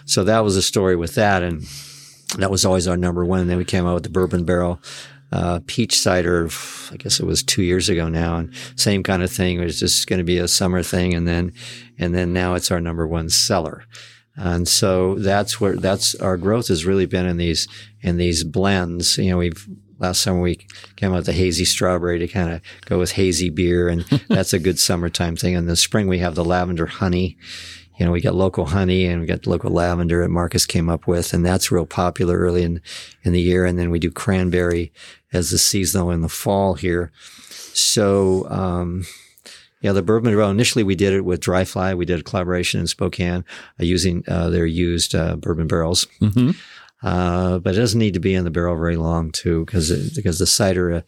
So that was the story with that, and that was always our number one. And then we came out with the bourbon barrel uh, peach cider. I guess it was two years ago now, and same kind of thing. It was just going to be a summer thing, and then and then now it's our number one seller. And so that's where that's our growth has really been in these in these blends. You know, we've last summer we came out with the hazy strawberry to kind of go with hazy beer, and [LAUGHS] that's a good summertime thing. In the spring we have the lavender honey. You know, we got local honey and we got local lavender that Marcus came up with, and that's real popular early in in the year. And then we do cranberry as the seasonal in the fall here. So, um, yeah, the bourbon barrel. Initially, we did it with Dry Fly. We did a collaboration in Spokane uh, using uh, their used uh, bourbon barrels. Mm-hmm. Uh, but it doesn't need to be in the barrel very long too, because because the cider, uh,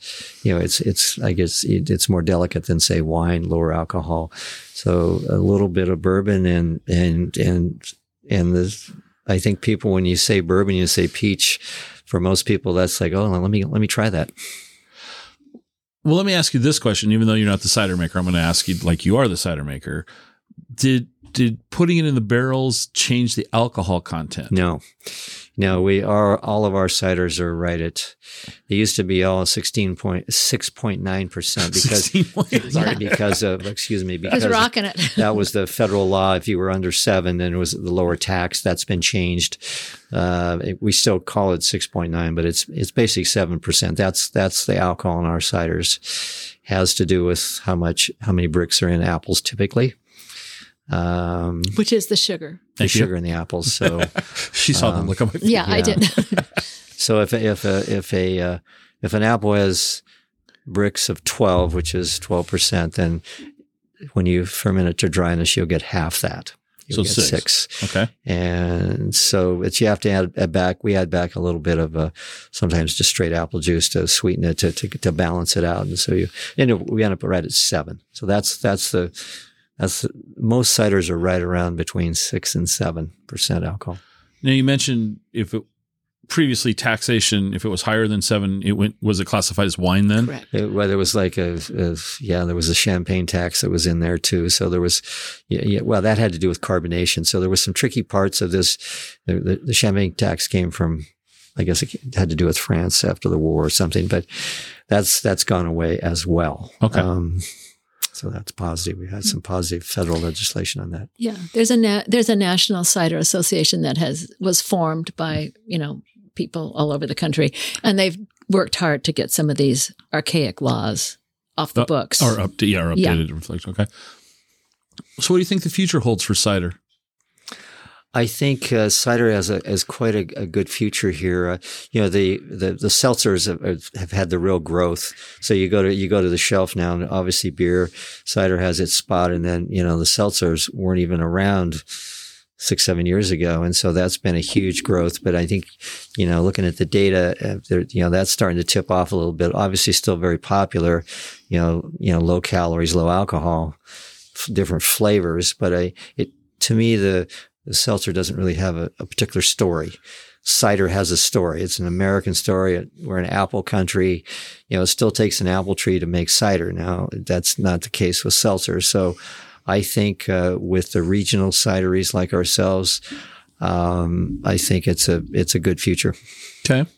you know, it's it's I guess it, it's more delicate than say wine, lower alcohol. So a little bit of bourbon and and and and the I think people when you say bourbon, you say peach. For most people, that's like, oh, let me let me try that. Well, let me ask you this question. Even though you're not the cider maker, I'm going to ask you like you are the cider maker. Did did putting it in the barrels change the alcohol content? No, no, we are, all of our ciders are right at, they used to be all 16.6.9% [LAUGHS] because, 16. sorry, because of, excuse me, because rocking it? that was the federal law. If you were under seven, then it was the lower tax. That's been changed. Uh, it- we still call it 6.9, but it's, it's basically 7%. That's, that's the alcohol in our ciders. Has to do with how much, how many Brix are in apples typically. Um, Which is the sugar. the Thank you. sugar in the apples. So, [LAUGHS] She saw them Um, look on my face. Yeah, I did. [LAUGHS] [LAUGHS] So if if a if a uh, if an apple has Brix of twelve, which is twelve percent, then when you ferment it to dryness, you'll get half that. You'll So get six. six. Okay. And so it's you have to add, add back. We add back a little bit of uh, sometimes just straight apple juice to sweeten it to, to to balance it out. And so you and we end up right at seven. So that's that's the that's most ciders are right around between six and seven percent alcohol. Now you mentioned if it previously taxation, if it was higher than seven, it went was it classified as wine then? Correct. It, well, there was like a, a yeah, there was a champagne tax that was in there too. So there was, yeah, yeah, well, that had to do with carbonation. So there was some tricky parts of this. The, the, the champagne tax came from, I guess it had to do with France after the war or something, but that's that's gone away as well. Okay. Um, so that's positive. We had some positive federal legislation on that. Yeah, there's a na- there's a national cider association that has was formed by you know people all over the country, and they've worked hard to get some of these archaic laws off the Uh, books. Or up to, yeah, or Yeah. updated reflect. Okay. So what do you think the future holds for cider? I think uh, cider has a has quite a, a good future here. Uh, you know, the, the the seltzers have, have had the real growth. So you go to you go to the shelf now, and obviously beer, cider has its spot, and then you know the seltzers weren't even around six seven years ago, and so that's been a huge growth. But I think you know looking at the data, uh, you know that's starting to tip off a little bit. Obviously, still very popular. You know, you know, low calories, low alcohol, f- different flavors, but I it to me the the seltzer doesn't really have a, a, particular story. Cider has a story. It's an American story. We're an apple country. You know, it still takes an apple tree to make cider. Now, that's not the case with seltzer. So I think uh, with the regional cideries like ourselves, um, I think it's a it's a good future. Okay.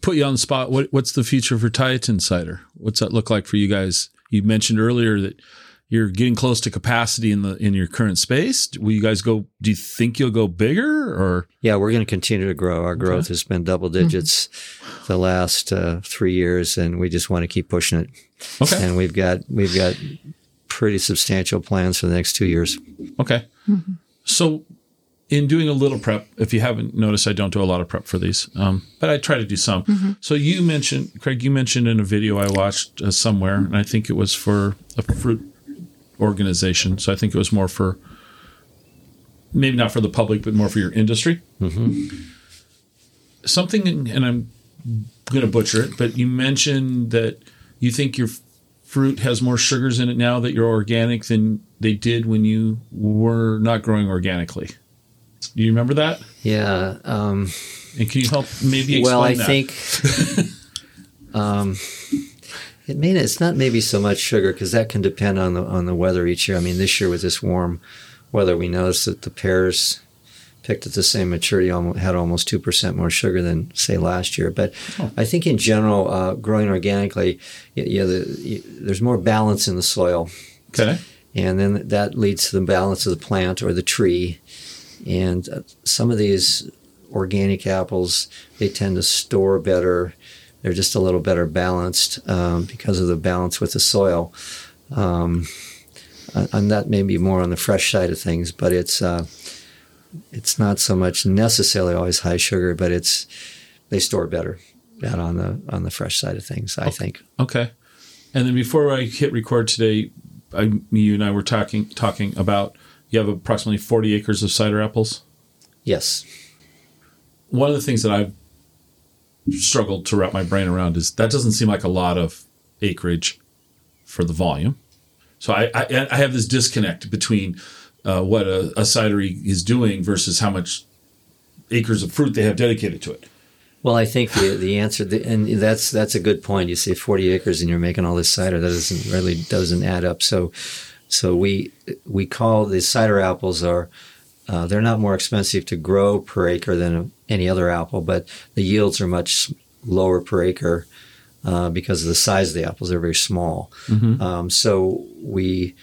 Put you on the spot. What, what's the future for Tieton cider? What's that look like for you guys? You mentioned earlier that you're getting close to capacity in the in your current space. Will you guys go? Do you think you'll go bigger or? Yeah, we're going to continue to grow. Our growth okay. has been double digits mm-hmm. the last uh, three years, and we just want to keep pushing it. Okay. And we've got we've got pretty substantial plans for the next two years. Okay. Mm-hmm. So, in doing a little prep, if you haven't noticed, I don't do a lot of prep for these, um, but I try to do some. Mm-hmm. So you mentioned, Craig, you mentioned in a video I watched uh, somewhere, and I think it was for a fruit organization. So I think it was more for maybe not for the public, but more for your industry. Mm-hmm. Something, and I'm going to butcher it, but you mentioned that you think your fruit has more sugars in it now that you're organic than they did when you were not growing organically. Do you remember that? Yeah. Um, and can you help maybe explain well, I that? think. [LAUGHS] um, it may it's not maybe so much sugar because that can depend on the on the weather each year. I mean, this year with this warm weather, we noticed that the pears picked at the same maturity had almost two percent more sugar than say last year. But oh. I think in general, uh, growing organically, yeah, the, there's more balance in the soil. Okay. And then that leads to the balance of the plant or the tree. And uh, some of these organic apples, they tend to store better they're just a little better balanced um, because of the balance with the soil. Um, and that may be more on the fresh side of things, but it's uh, it's not so much necessarily always high sugar, but it's they store better out on the on the fresh side of things. I okay. think. Okay. And then before I hit record today, I, you and I were talking talking about you have approximately forty acres of cider apples. Yes. One of the things that I've struggled to wrap my brain around is that doesn't seem like a lot of acreage for the volume. So I, I, I have this disconnect between uh, what a, a cidery is doing versus how much acres of fruit they have dedicated to it. Well, I think the the answer, the, and that's that's a good point. You say forty acres and you're making all this cider. That doesn't really doesn't add up. So, so we we call the cider apples are uh, they're not more expensive to grow per acre than any other apple, but the yields are much lower per acre uh, because of the size of the apples. They're very small. Mm-hmm. Um, so we,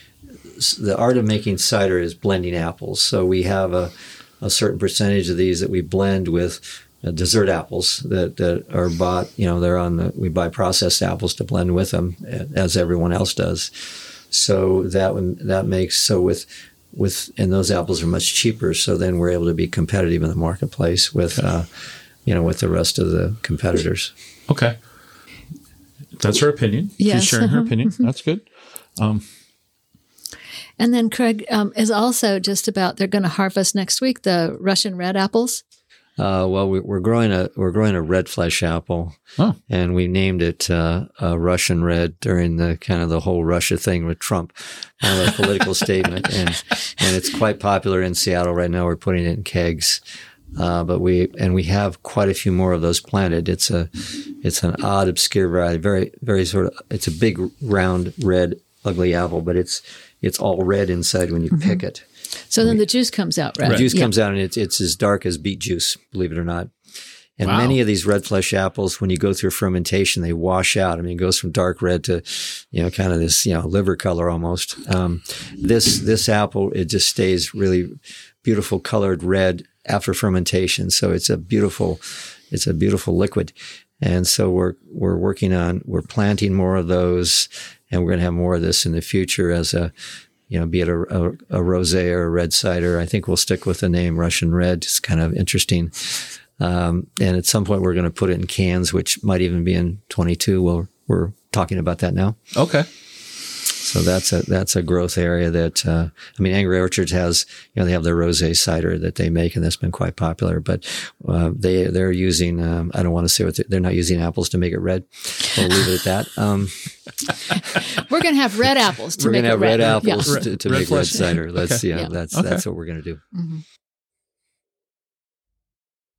the art of making cider is blending apples. So we have a, a certain percentage of these that we blend with uh, dessert apples that, that are bought. You know, they're on the we buy processed apples to blend with them, as everyone else does. So that one that makes so with with and those apples are much cheaper. So then we're able to be competitive in the marketplace with, okay. uh, you know, with the rest of the competitors. Okay, that's her opinion. Yes. She's sharing her opinion. [LAUGHS] That's good. Um, and then Craig um, is also just about they're going to harvest next week the Russian red apples. Uh, well, we, are growing a we're growing a red flesh apple, oh. and we named it uh, Russian red during the kind of the whole Russia thing with Trump, kind of a political [LAUGHS] statement, and and it's quite popular in Seattle right now. We're putting it in kegs, uh, but we and we have quite a few more of those planted. It's a it's an odd, obscure variety, very very sort of. It's a big, round, red, ugly apple, but it's it's all red inside when you mm-hmm. pick it. So then the juice comes out red. The juice yeah. comes out and it's, it's as dark as beet juice, believe it or not. And Wow. many of these red flesh apples, when you go through fermentation, they wash out. I mean, it goes from dark red to, you know, kind of this, you know, liver color almost. Um, this, this apple, it just stays really beautiful colored red after fermentation. So it's a beautiful, it's a beautiful liquid. And so we're, we're working on, we're planting more of those and we're going to have more of this in the future as a, you know, be it a, a, a rosé or a red cider. I think we'll stick with the name Russian Red. It's kind of interesting. Um, and at some point we're going to put it in cans, which might even be in 22. Well, we're talking about that now. Okay. So that's a that's a growth area that uh, I mean, Angry Orchards has you know they have their rosé cider that they make, and that's been quite popular. But uh, they they're using um, I don't want to say what they're not using apples to make it red. We'll leave it at that. Um, [LAUGHS] we're gonna have red apples. To we're make gonna have red, red apples Yeah. to, to Red make red flesh. cider. [LAUGHS] That's Okay. yeah, Yeah. that's Okay. that's what we're gonna do. Mhm.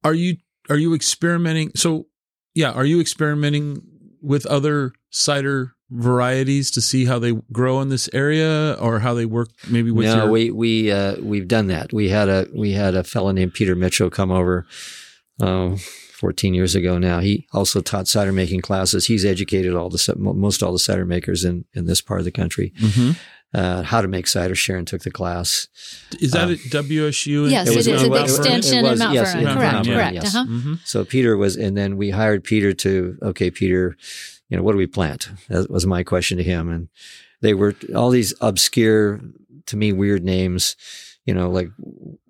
Are you are you experimenting? So yeah, are you experimenting with other cider varieties to see how they grow in this area or how they work maybe with no, your we we uh, we've done that. We had a we had a fellow named Peter Mitchell come over. Uh, 14 years ago now. He also taught cider making classes. He's educated all the most all the cider makers in in this part of the country. Mhm. uh, how to make cider. Sharon took the class. Is that Uh, at WSU? Yes, It it, was is at the extension was, in Mount yes, Vernon. Correct, Mount Vernon, correct. yes. Uh-huh. Mhm. So Peter was, and then we hired Peter to, okay, Peter, you know, what do we plant? That was my question to him. And they were all these obscure, to me, weird names, you know, like,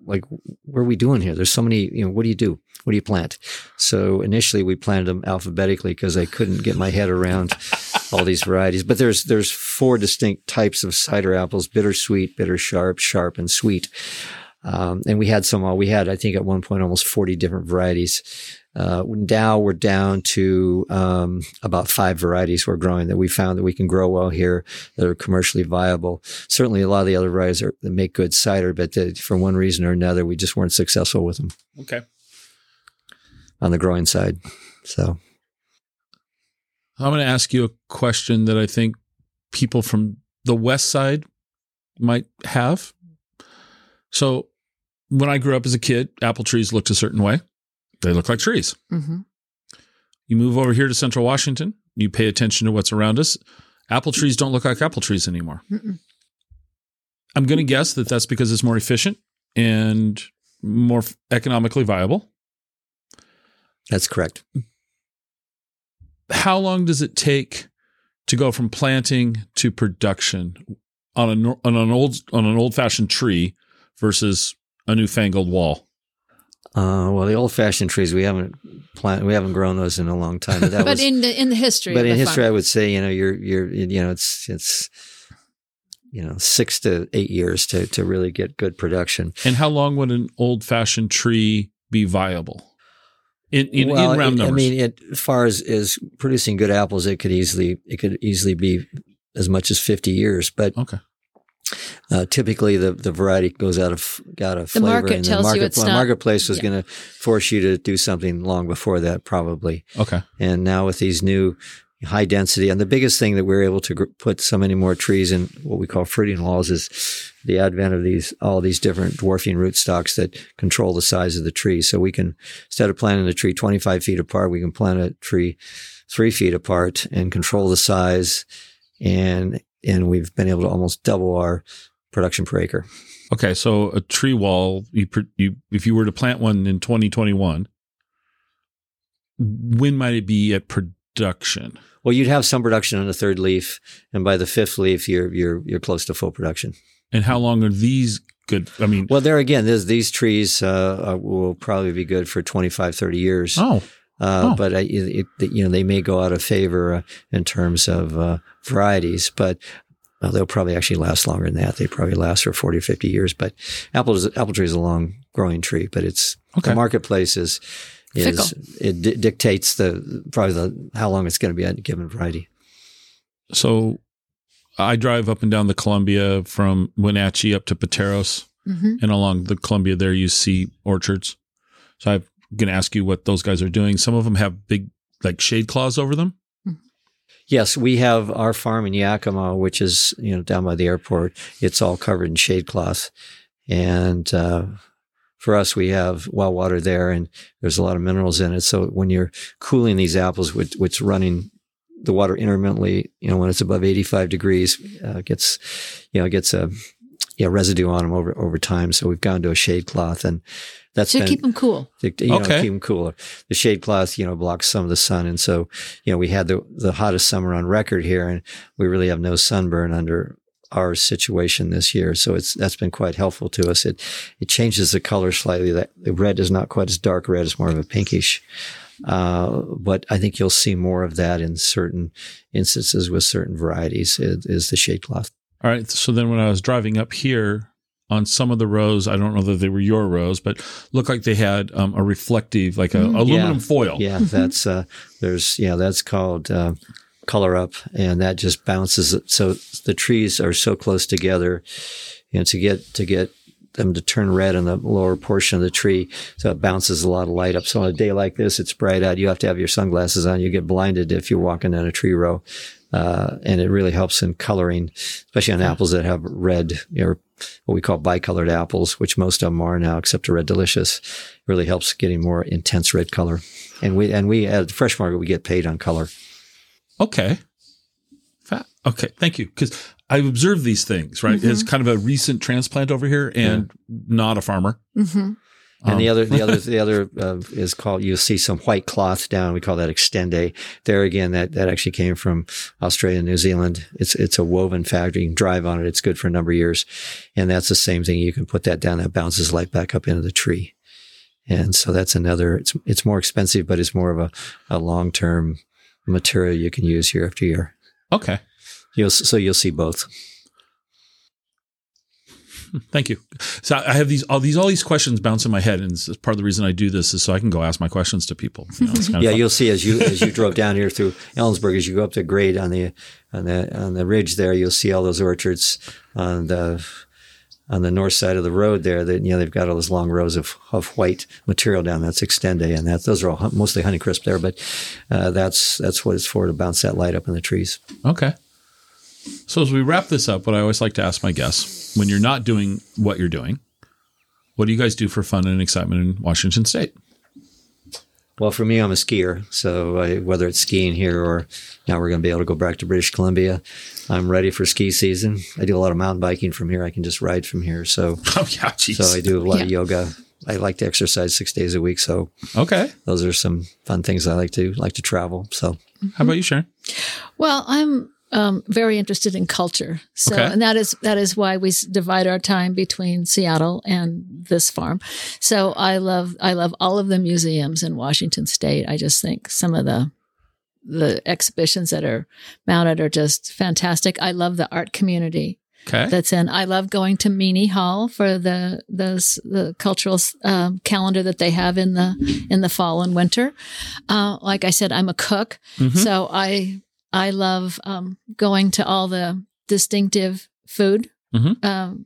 like, what are we doing here? There's so many, you know, what do you do? What do you plant? So initially we planted them alphabetically because I couldn't get my head around all these varieties. But there's, there's four distinct types of cider apples, bittersweet, bitter sharp, sharp, and sweet. Um, and we had some, uh, we had, I think at one point, almost 40 different varieties. Uh, now we're down to um, about five varieties we're growing that we found that we can grow well here that are commercially viable. Certainly, a lot of the other varieties are, that make good cider, but that for one reason or another, we just weren't successful with them Okay. on the growing side. So, I'm going to ask you a question that I think people from the west side might have. So, when I grew up as a kid, apple trees looked a certain way. They look like trees. hmm You move over here to central Washington, you pay attention to what's around us. Apple trees don't look like apple trees anymore. Mm-mm. I'm going to guess that that's because it's more efficient and more economically viable. that's correct. How long does it take to go from planting to production on a on an old on an old fashioned tree versus a newfangled wall? Uh, well, the old fashioned trees, we haven't plant, we haven't grown those in a long time. But, that [LAUGHS] But was, in the in the history, but of in the history, farm. I would say, you know, you're, you're, you know, it's, it's, you know, six to eight years to, to really get good production. And how long would an old fashioned tree be viable? In in, well, in round it- numbers. I mean, it, as far as, as producing good apples, it could easily, it could easily be as much as 50 years, but okay. Uh, typically the, the variety goes out of, out of The flavor. market and tells you market, it's well, not- marketplace was yeah. going to force you to do something long before that, probably. Okay. And now with these new high density, and the biggest thing that we're able to gr- put so many more trees in what we call fruiting walls is the advent of these, all these different dwarfing rootstocks that control the size of the tree. So we can, instead of planting a tree 25 feet apart, we can plant a tree three feet apart and control the size. And, and we've been able to almost double our production per acre. Okay, so a tree wall, you, you if you were to plant one in 2021, when might it be at production? Well, you'd have some production on the third leaf, and by the fifth leaf, you're you're you're close to full production. And how long are these good? I mean, Well, there again, these trees uh, uh, will probably be good for 25, 30 years. oh, Uh, oh. But it, it, you know, they may go out of favor uh, in terms of uh, varieties, but well, they'll probably actually last longer than that. They probably last for 40 or 50 years. But apple, is, apple tree is a long growing tree, but it's okay. the marketplace is, is it di- dictates the probably the how long it's going to be at a given variety. So I drive up and down the Columbia from Wenatchee up to Pateros, hmm and along the Columbia there you see orchards. So I'm going to ask you what those guys are doing. Some of them have big like shade cloth over them. Yes, we have our farm in Yakima, which is you know down by the airport. It's all covered in shade cloth, and uh, for us, we have well water there, and there's a lot of minerals in it. So when you're cooling these apples, which, which running the water intermittently, you know, when it's above 85 degrees, uh, gets you know gets a yeah residue on them over over time. So we've gone to a shade cloth, and that's to been keep them cool. to, you know, Okay. keep them cooler. The shade cloth, you know, blocks some of the sun, and so you know we had the the hottest summer on record here, and we really have no sunburn under our situation this year. So it's that's been quite helpful to us. It it changes the color slightly. That the red is not quite as dark red; it's more of a pinkish. Uh, but I think you'll see more of that in certain instances with certain varieties. Is, is the shade cloth? All right. So then when I was driving up here on some of the rows, I don't know that they were your rows, but looked like they had um, a reflective, like a Mm. aluminum Yeah. foil. Yeah, that's uh, there's yeah, that's called uh, color up, and that just bounces. it. So the trees are so close together, and to get to get them to turn red in the lower portion of the tree, so it bounces a lot of light up. So on a day like this, it's bright out. You have to have your sunglasses on. You get blinded if you're walking in a tree row. Uh, and it really helps in coloring, especially on apples that have red or what we call bicolored apples, which most of them are now, except a red delicious. Really helps getting more intense red color. And we and we at the fresh market we get paid on color. Okay. Fa- Okay. Thank you. Because I've observed these things, right? Mm-hmm. As kind of a recent transplant over here and not a farmer. hmm And the Um, other, the other, [LAUGHS] the other uh, is called. You'll see some white cloth down. We call that Extenday. There again, that that actually came from Australia, and New Zealand. It's it's a woven factory. You can drive on it. It's good for a number of years, and that's the same thing. You can put that down. That bounces light back up into the tree, and so that's another. It's it's more expensive, but it's more of a, a long term material you can use year after year. Okay. You'll so you'll see both. [LAUGHS] Thank you. So I have these all these all these questions bounce in my head, and part of the reason I do this is so I can go ask my questions to people. You know, it's [LAUGHS] kind of Yeah, fun. you'll see as you as you drove down here through Ellensburg, as you go up the grade on the on the on the ridge there, you'll see all those orchards on the on the north side of the road there. That you know they've got all those long rows of, of white material down. That's Extenday, and that those are all mostly Honeycrisp there. But uh, that's that's what it's for to bounce that light up in the trees. Okay. So as we wrap this up, what I always like to ask my guests, when you're not doing what you're doing, what do you guys do for fun and excitement in Washington State? Well, for me, I'm a skier. So I, whether it's skiing here or now we're going to be able to go back to British Columbia, I'm ready for ski season. I do a lot of mountain biking from here. I can just ride from here. So [LAUGHS] Oh yeah, jeez. So I do a lot of yoga. I like to exercise six days a week. So Okay. those are some fun things I like to like to travel. So How about you, Sharon? Well, I'm um, very interested in culture, so Okay. and that is that is why we divide our time between Seattle and this farm. So I love I love all of the museums in Washington State. I just think some of the the exhibitions that are mounted are just fantastic. I love the art community Okay. that's in. I love going to Meany Hall for the the the cultural um, calendar that they have in the in the fall and winter. Uh, like I said, I'm a cook, Mhm. so I I love um, going to all the distinctive food. Mhm. Um,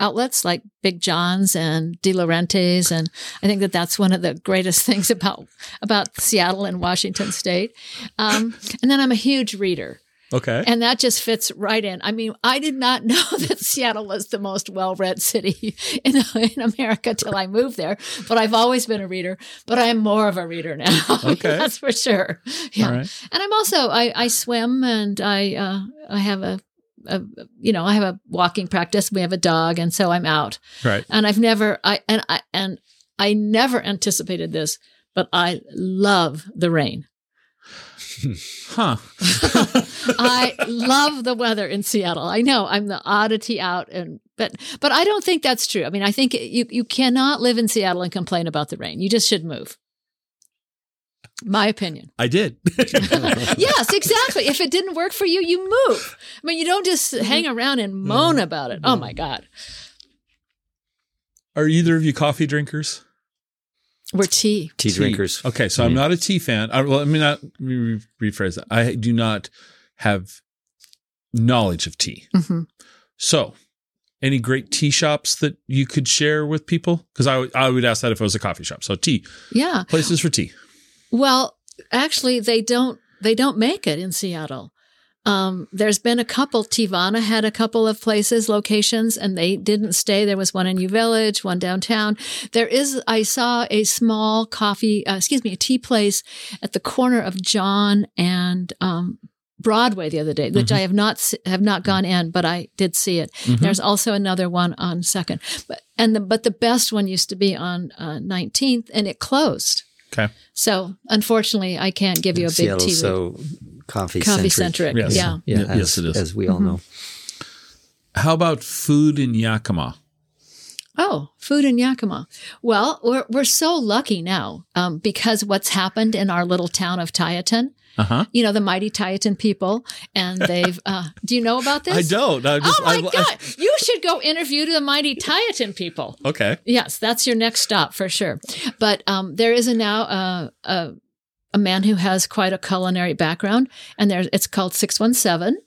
outlets like Big John's and DeLaurenti's, and I think that that's one of the greatest [LAUGHS] things about about Seattle and Washington State. Um, and then I'm a huge reader. Okay. And that just fits right in. I mean, I did not [LAUGHS] know that Seattle was the most well read city [LAUGHS] in, in America till I moved there, but I've always been a reader, but I'm more of a reader now. [LAUGHS] Okay. That's for sure. Yeah. Right. And I'm also, I, I swim and I, uh, I have a, a, you know, I have a walking practice. We have a dog. And so I'm out Right. and I've never, I, and I, and I never anticipated this, but I love the rain. Huh. [LAUGHS] I love the weather in Seattle. I know I'm the oddity out and but but I don't think that's true. I mean, I think you you cannot live in Seattle and complain about the rain. You just should move. My opinion. I did. [LAUGHS] yes, exactly. If it didn't work for you, you move. I mean, you don't just mm-hmm. hang around and moan about it. Oh my god. Are either of you coffee drinkers? We're tea. tea, drinkers. Okay, so I'm not a tea fan. I, well, let me not re- rephrase that. I do not have knowledge of tea. hmm So, any great tea shops that you could share with people? Because I, would- I would ask that if it was a coffee shop. So, tea Yeah. places for tea. Well, actually, they don't. They don't make it in Seattle. Um, there's been a couple. Teavana had a couple of places, locations, and they didn't stay. There was one in U Village, one downtown. There is. I saw a small coffee. Uh, excuse me, a tea place at the corner of John and um, Broadway the other day, which I have not have not gone in, but I did see it. There's also another one on Second, but and the but the best one used to be on uh, 19th, and it closed. Okay. So unfortunately, I can't give you a big Seattle's tea. so coffee Coffee centric. centric. Yes. Yeah. Yeah, Y- as, yes, it is. As we all know. How about food in Yakima? Oh, food in Yakima. Well, we're we're so lucky now um, because what's happened in our little town of Tieton. Uh huh. You know the mighty Tieton people, and they've. [LAUGHS] Uh, do you know about this? I don't. I just, oh my I- I- God! you should go interview the mighty Tieton people. okay. Yes, that's your next stop for sure. But um, there is a now uh, a a man who has quite a culinary background, and there it's called Six One Seven,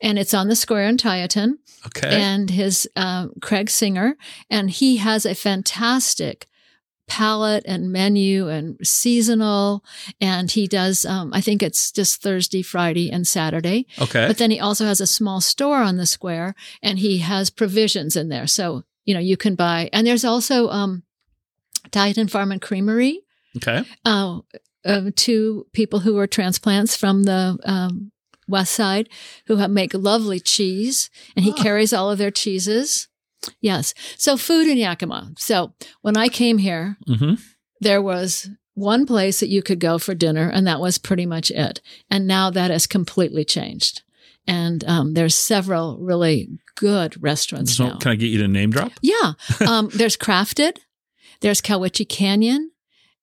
and it's on the square in Tieton Okay. and his um, Craig Singer, and he has a fantastic palette and menu and seasonal, and he does. Um, I think it's just Thursday, Friday, and Saturday. okay. But then he also has a small store on the square, and he has provisions in there, so you know you can buy. And there's also um, Diet Farm and Creamery. okay. Uh, uh, two people who are transplants from the um, west side who have, make lovely cheese, and he Ah. carries all of their cheeses. Yes. So food in Yakima. So when I came here, Mm-hmm. there was one place that you could go for dinner, and that was pretty much it. And now that has completely changed. And um, there's several really good restaurants So now. can I get you to name drop? Yeah. [LAUGHS] Um, there's Crafted. There's Cowiche Canyon.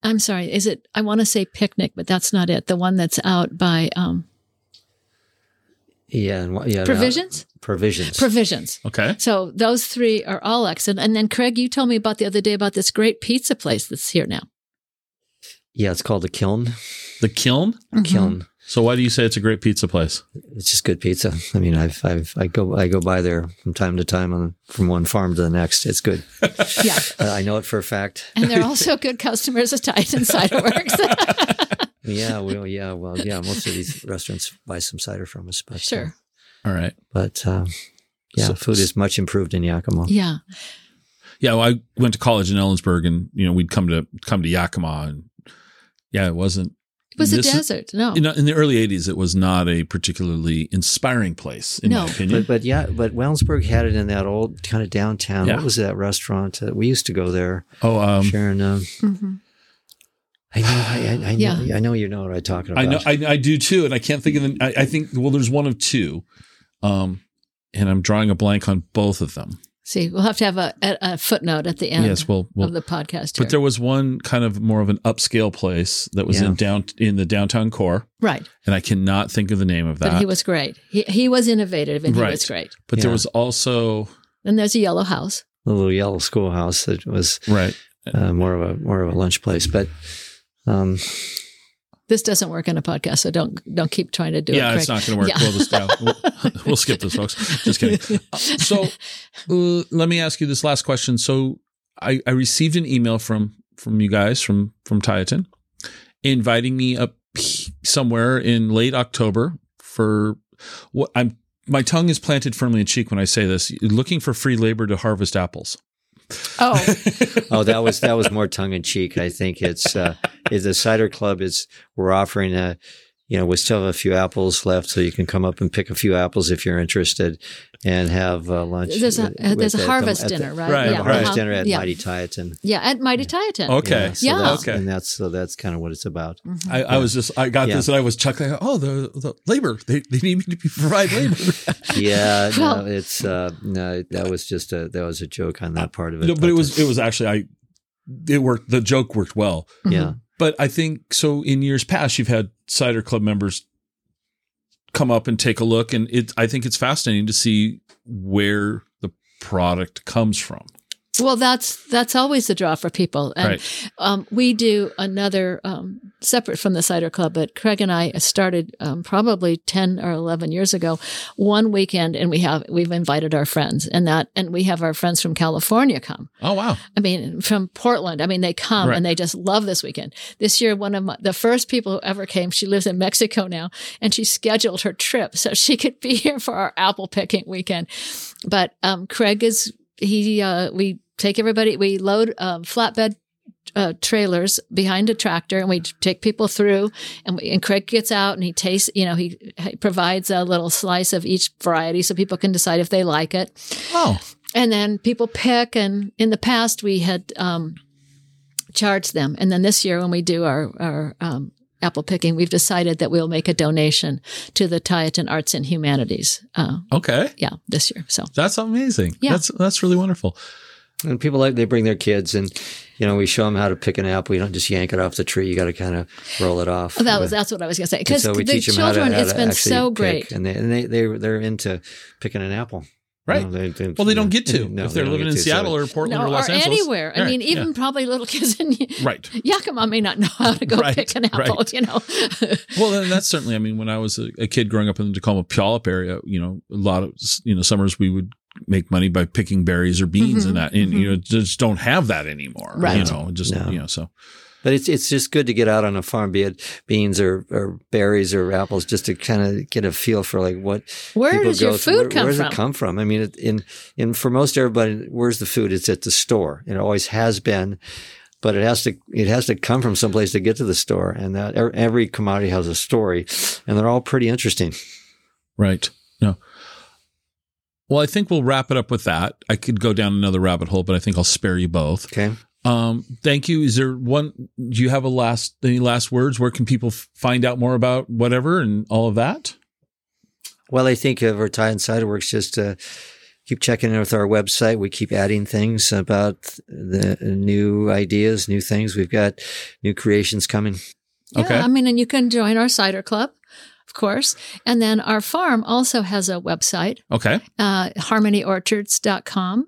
I'm sorry. Is it, I want to say Picnic, but that's not it. The one that's out by um, Yeah, and what- yeah, Provisions? provisions. Provisions. Okay. So those three are all excellent. And then, Craig, you told me about the other day about this great pizza place that's here now. yeah, it's called the Kiln. The Kiln. Mm-hmm. Kiln. So why do you say it's a great pizza place? It's just good pizza. I mean, I've, I've, I go, I go by there from time to time on, from one farm to the next. It's good. [LAUGHS] Yeah. Uh, I know it for a fact. And they're [LAUGHS] also good customers of Tieton Cider Works. [LAUGHS] Yeah, well, yeah, well, yeah. Most of these restaurants buy some cider from us, but uh, sure. All right. but um, yeah, So- food is much improved in Yakima. Yeah. Yeah, well, I went to college in Ellensburg, and you know we'd come to come to Yakima, and yeah, it wasn't. It was a this is- desert. No. You in the early '80s, it was not a particularly inspiring place, in No. my opinion. But but yeah, but Wellensburg had it in that old kind of downtown. Yeah. What was that restaurant? Uh, we used to go there. oh, um, Sharon, um, Mhm. I know, I, I, I know, Yeah. I know you know what I'm talking about. I know, I, I do too, and I can't think of the. I, I think well, there's one of two, um, and I'm drawing a blank on both of them. See, we'll have to have a, a, a footnote at the end yes, well, well, of the podcast here. but there was one kind of more of an upscale place that was Yeah. in down in the downtown core, right. and I cannot think of the name of that. But he was great. He, he was innovative and he was great. but there was also And there's a yellow house. A little yellow schoolhouse that was right. uh, more of a more of a lunch place, but um, This doesn't work in a podcast, so don't don't keep trying to do yeah, it. Yeah, it's not going to work. Yeah. We'll just we'll, [LAUGHS] we'll skip this, folks. Just kidding. [LAUGHS] So, uh, let me ask you this last question. So, I, I received an email from from you guys from from Tieton, inviting me up somewhere in late October for what I'm. My tongue is planted firmly in cheek when I say this. Looking for free labor to harvest apples. Oh, [LAUGHS] oh, that was that was more tongue in cheek. I think it's uh, is the cider club is we're offering a. You know, we still have a few apples left, so you can come up and pick a few apples if you're interested, and have uh, lunch. There's a- with- uh, there's a at the- harvest at the- dinner, right? Right, Yeah, a harvest uh-huh. dinner at Yeah. Mighty Tieton. yeah, at Mighty Tieton. Okay. so Yeah. that's- Okay. and that's so that's kind of what it's about. I, I was just I got Yeah. this and I was chuckling. Oh, the the labor they, they need me to be [LAUGHS] provide labor. Yeah, Well- no, it's uh, no, that was just a that was a joke on that part of it. No, but it was it was actually I it worked. The joke worked well. yeah, But I think so. In years past, you've had cider club members come up and take a look, and it. I think it's fascinating to see where the product comes from. Well, that's that's always the draw for people, and Right. um, we do another um, separate from the cider club. But Craig and I started um, probably ten or eleven years ago, one weekend, and we have we've invited our friends, and that and we have our friends from California come. Oh wow! I mean, from Portland. I mean, they come Right. and they just love this weekend. This year, one of my, the first people who ever came, she lives in Mexico now, and she scheduled her trip so she could be [LAUGHS] here for our apple picking weekend. But um, Craig is he. Uh, we take everybody. We load um, flatbed uh, trailers behind a tractor and we take people through and, we, and Craig gets out and he tastes, you know, he, he provides a little slice of each variety so people can decide if they like it. Oh, And then people pick. And in the past, we had um, charged them. And then this year, when we do our, our um, apple picking, we've decided that we'll make a donation to the Tieton Arts and Humanities. Uh, okay. yeah, this year. So That's amazing. Yeah. That's that's really wonderful. And people like they bring their kids, and you know we show them how to pick an apple. You don't just yank it off the tree. You got to kind of roll it off. that was that's what I was going to say because so we the teach them how to, children, how it's to been actually so pick, great. and they and they they they're into picking an apple. You Right. know, they- they- Well, they don't get to [LAUGHS] No, if they they're don't living in to, so- Seattle or Portland No, or Los or Angeles. anywhere. I Right, mean, even yeah. probably little kids in Right. Yakima may not know how to go [LAUGHS] Right, pick an apple. right. [LAUGHS] You know, Well, then that's certainly. I mean, when I was a, a kid growing up in the Tacoma Puyallup area, you know, a lot of you know summers we would make money by picking berries or beans Mhm, and that, and you know, just don't have that anymore. Right. You know, just No. you know, so But it's it's just good to get out on a farm, be it beans or, or berries or apples, just to kind of get a feel for like what where does your food Where- come where does from? it come from? I mean, it, in in for most everybody, where's the food? It's at the store. It always has been, but it has to it has to come from someplace to get to the store. And that every commodity has a story, and they're all pretty interesting. right. No. Well, I think we'll wrap it up with that. I could go down another rabbit hole, but I think I'll spare you both. Okay. Um, thank you. Is there one? Do you have a last any last words? Where can people f- find out more about whatever and all of that? Well, I think of our Tieton cider works just uh, keep checking in with our website. We keep adding things about the new ideas, new things. We've got new creations coming. Yeah, Okay. I mean, and you can join our cider club, of course. And then our farm also has a website, Okay. uh, harmonyorchards.com.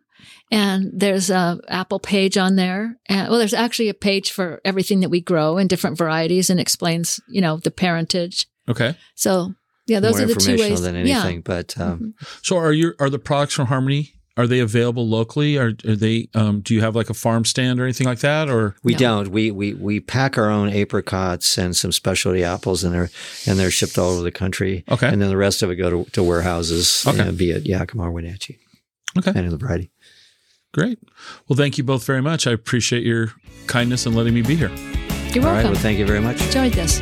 And there's a Apple page on there. And, well, there's actually a page for everything that we grow in different varieties and explains, you know, the parentage. Okay. So, yeah, those More are the two informational ways. than Yeah. anything, but um, So are your are the products from Harmony? Are they available locally? Are, are they? Um, do you have like a farm stand or anything like that? Or we No. don't. We, we we pack our own apricots and some specialty apples, and they're and they're shipped all over the country. Okay. and then the rest of it go to, to warehouses, Okay. uh, be it Yakima or Wenatchee, Okay. depending on the variety. great. Well, thank you both very much. I appreciate your kindness and letting me be here. You're welcome. All right. welcome. Well, thank you very much. Enjoyed this.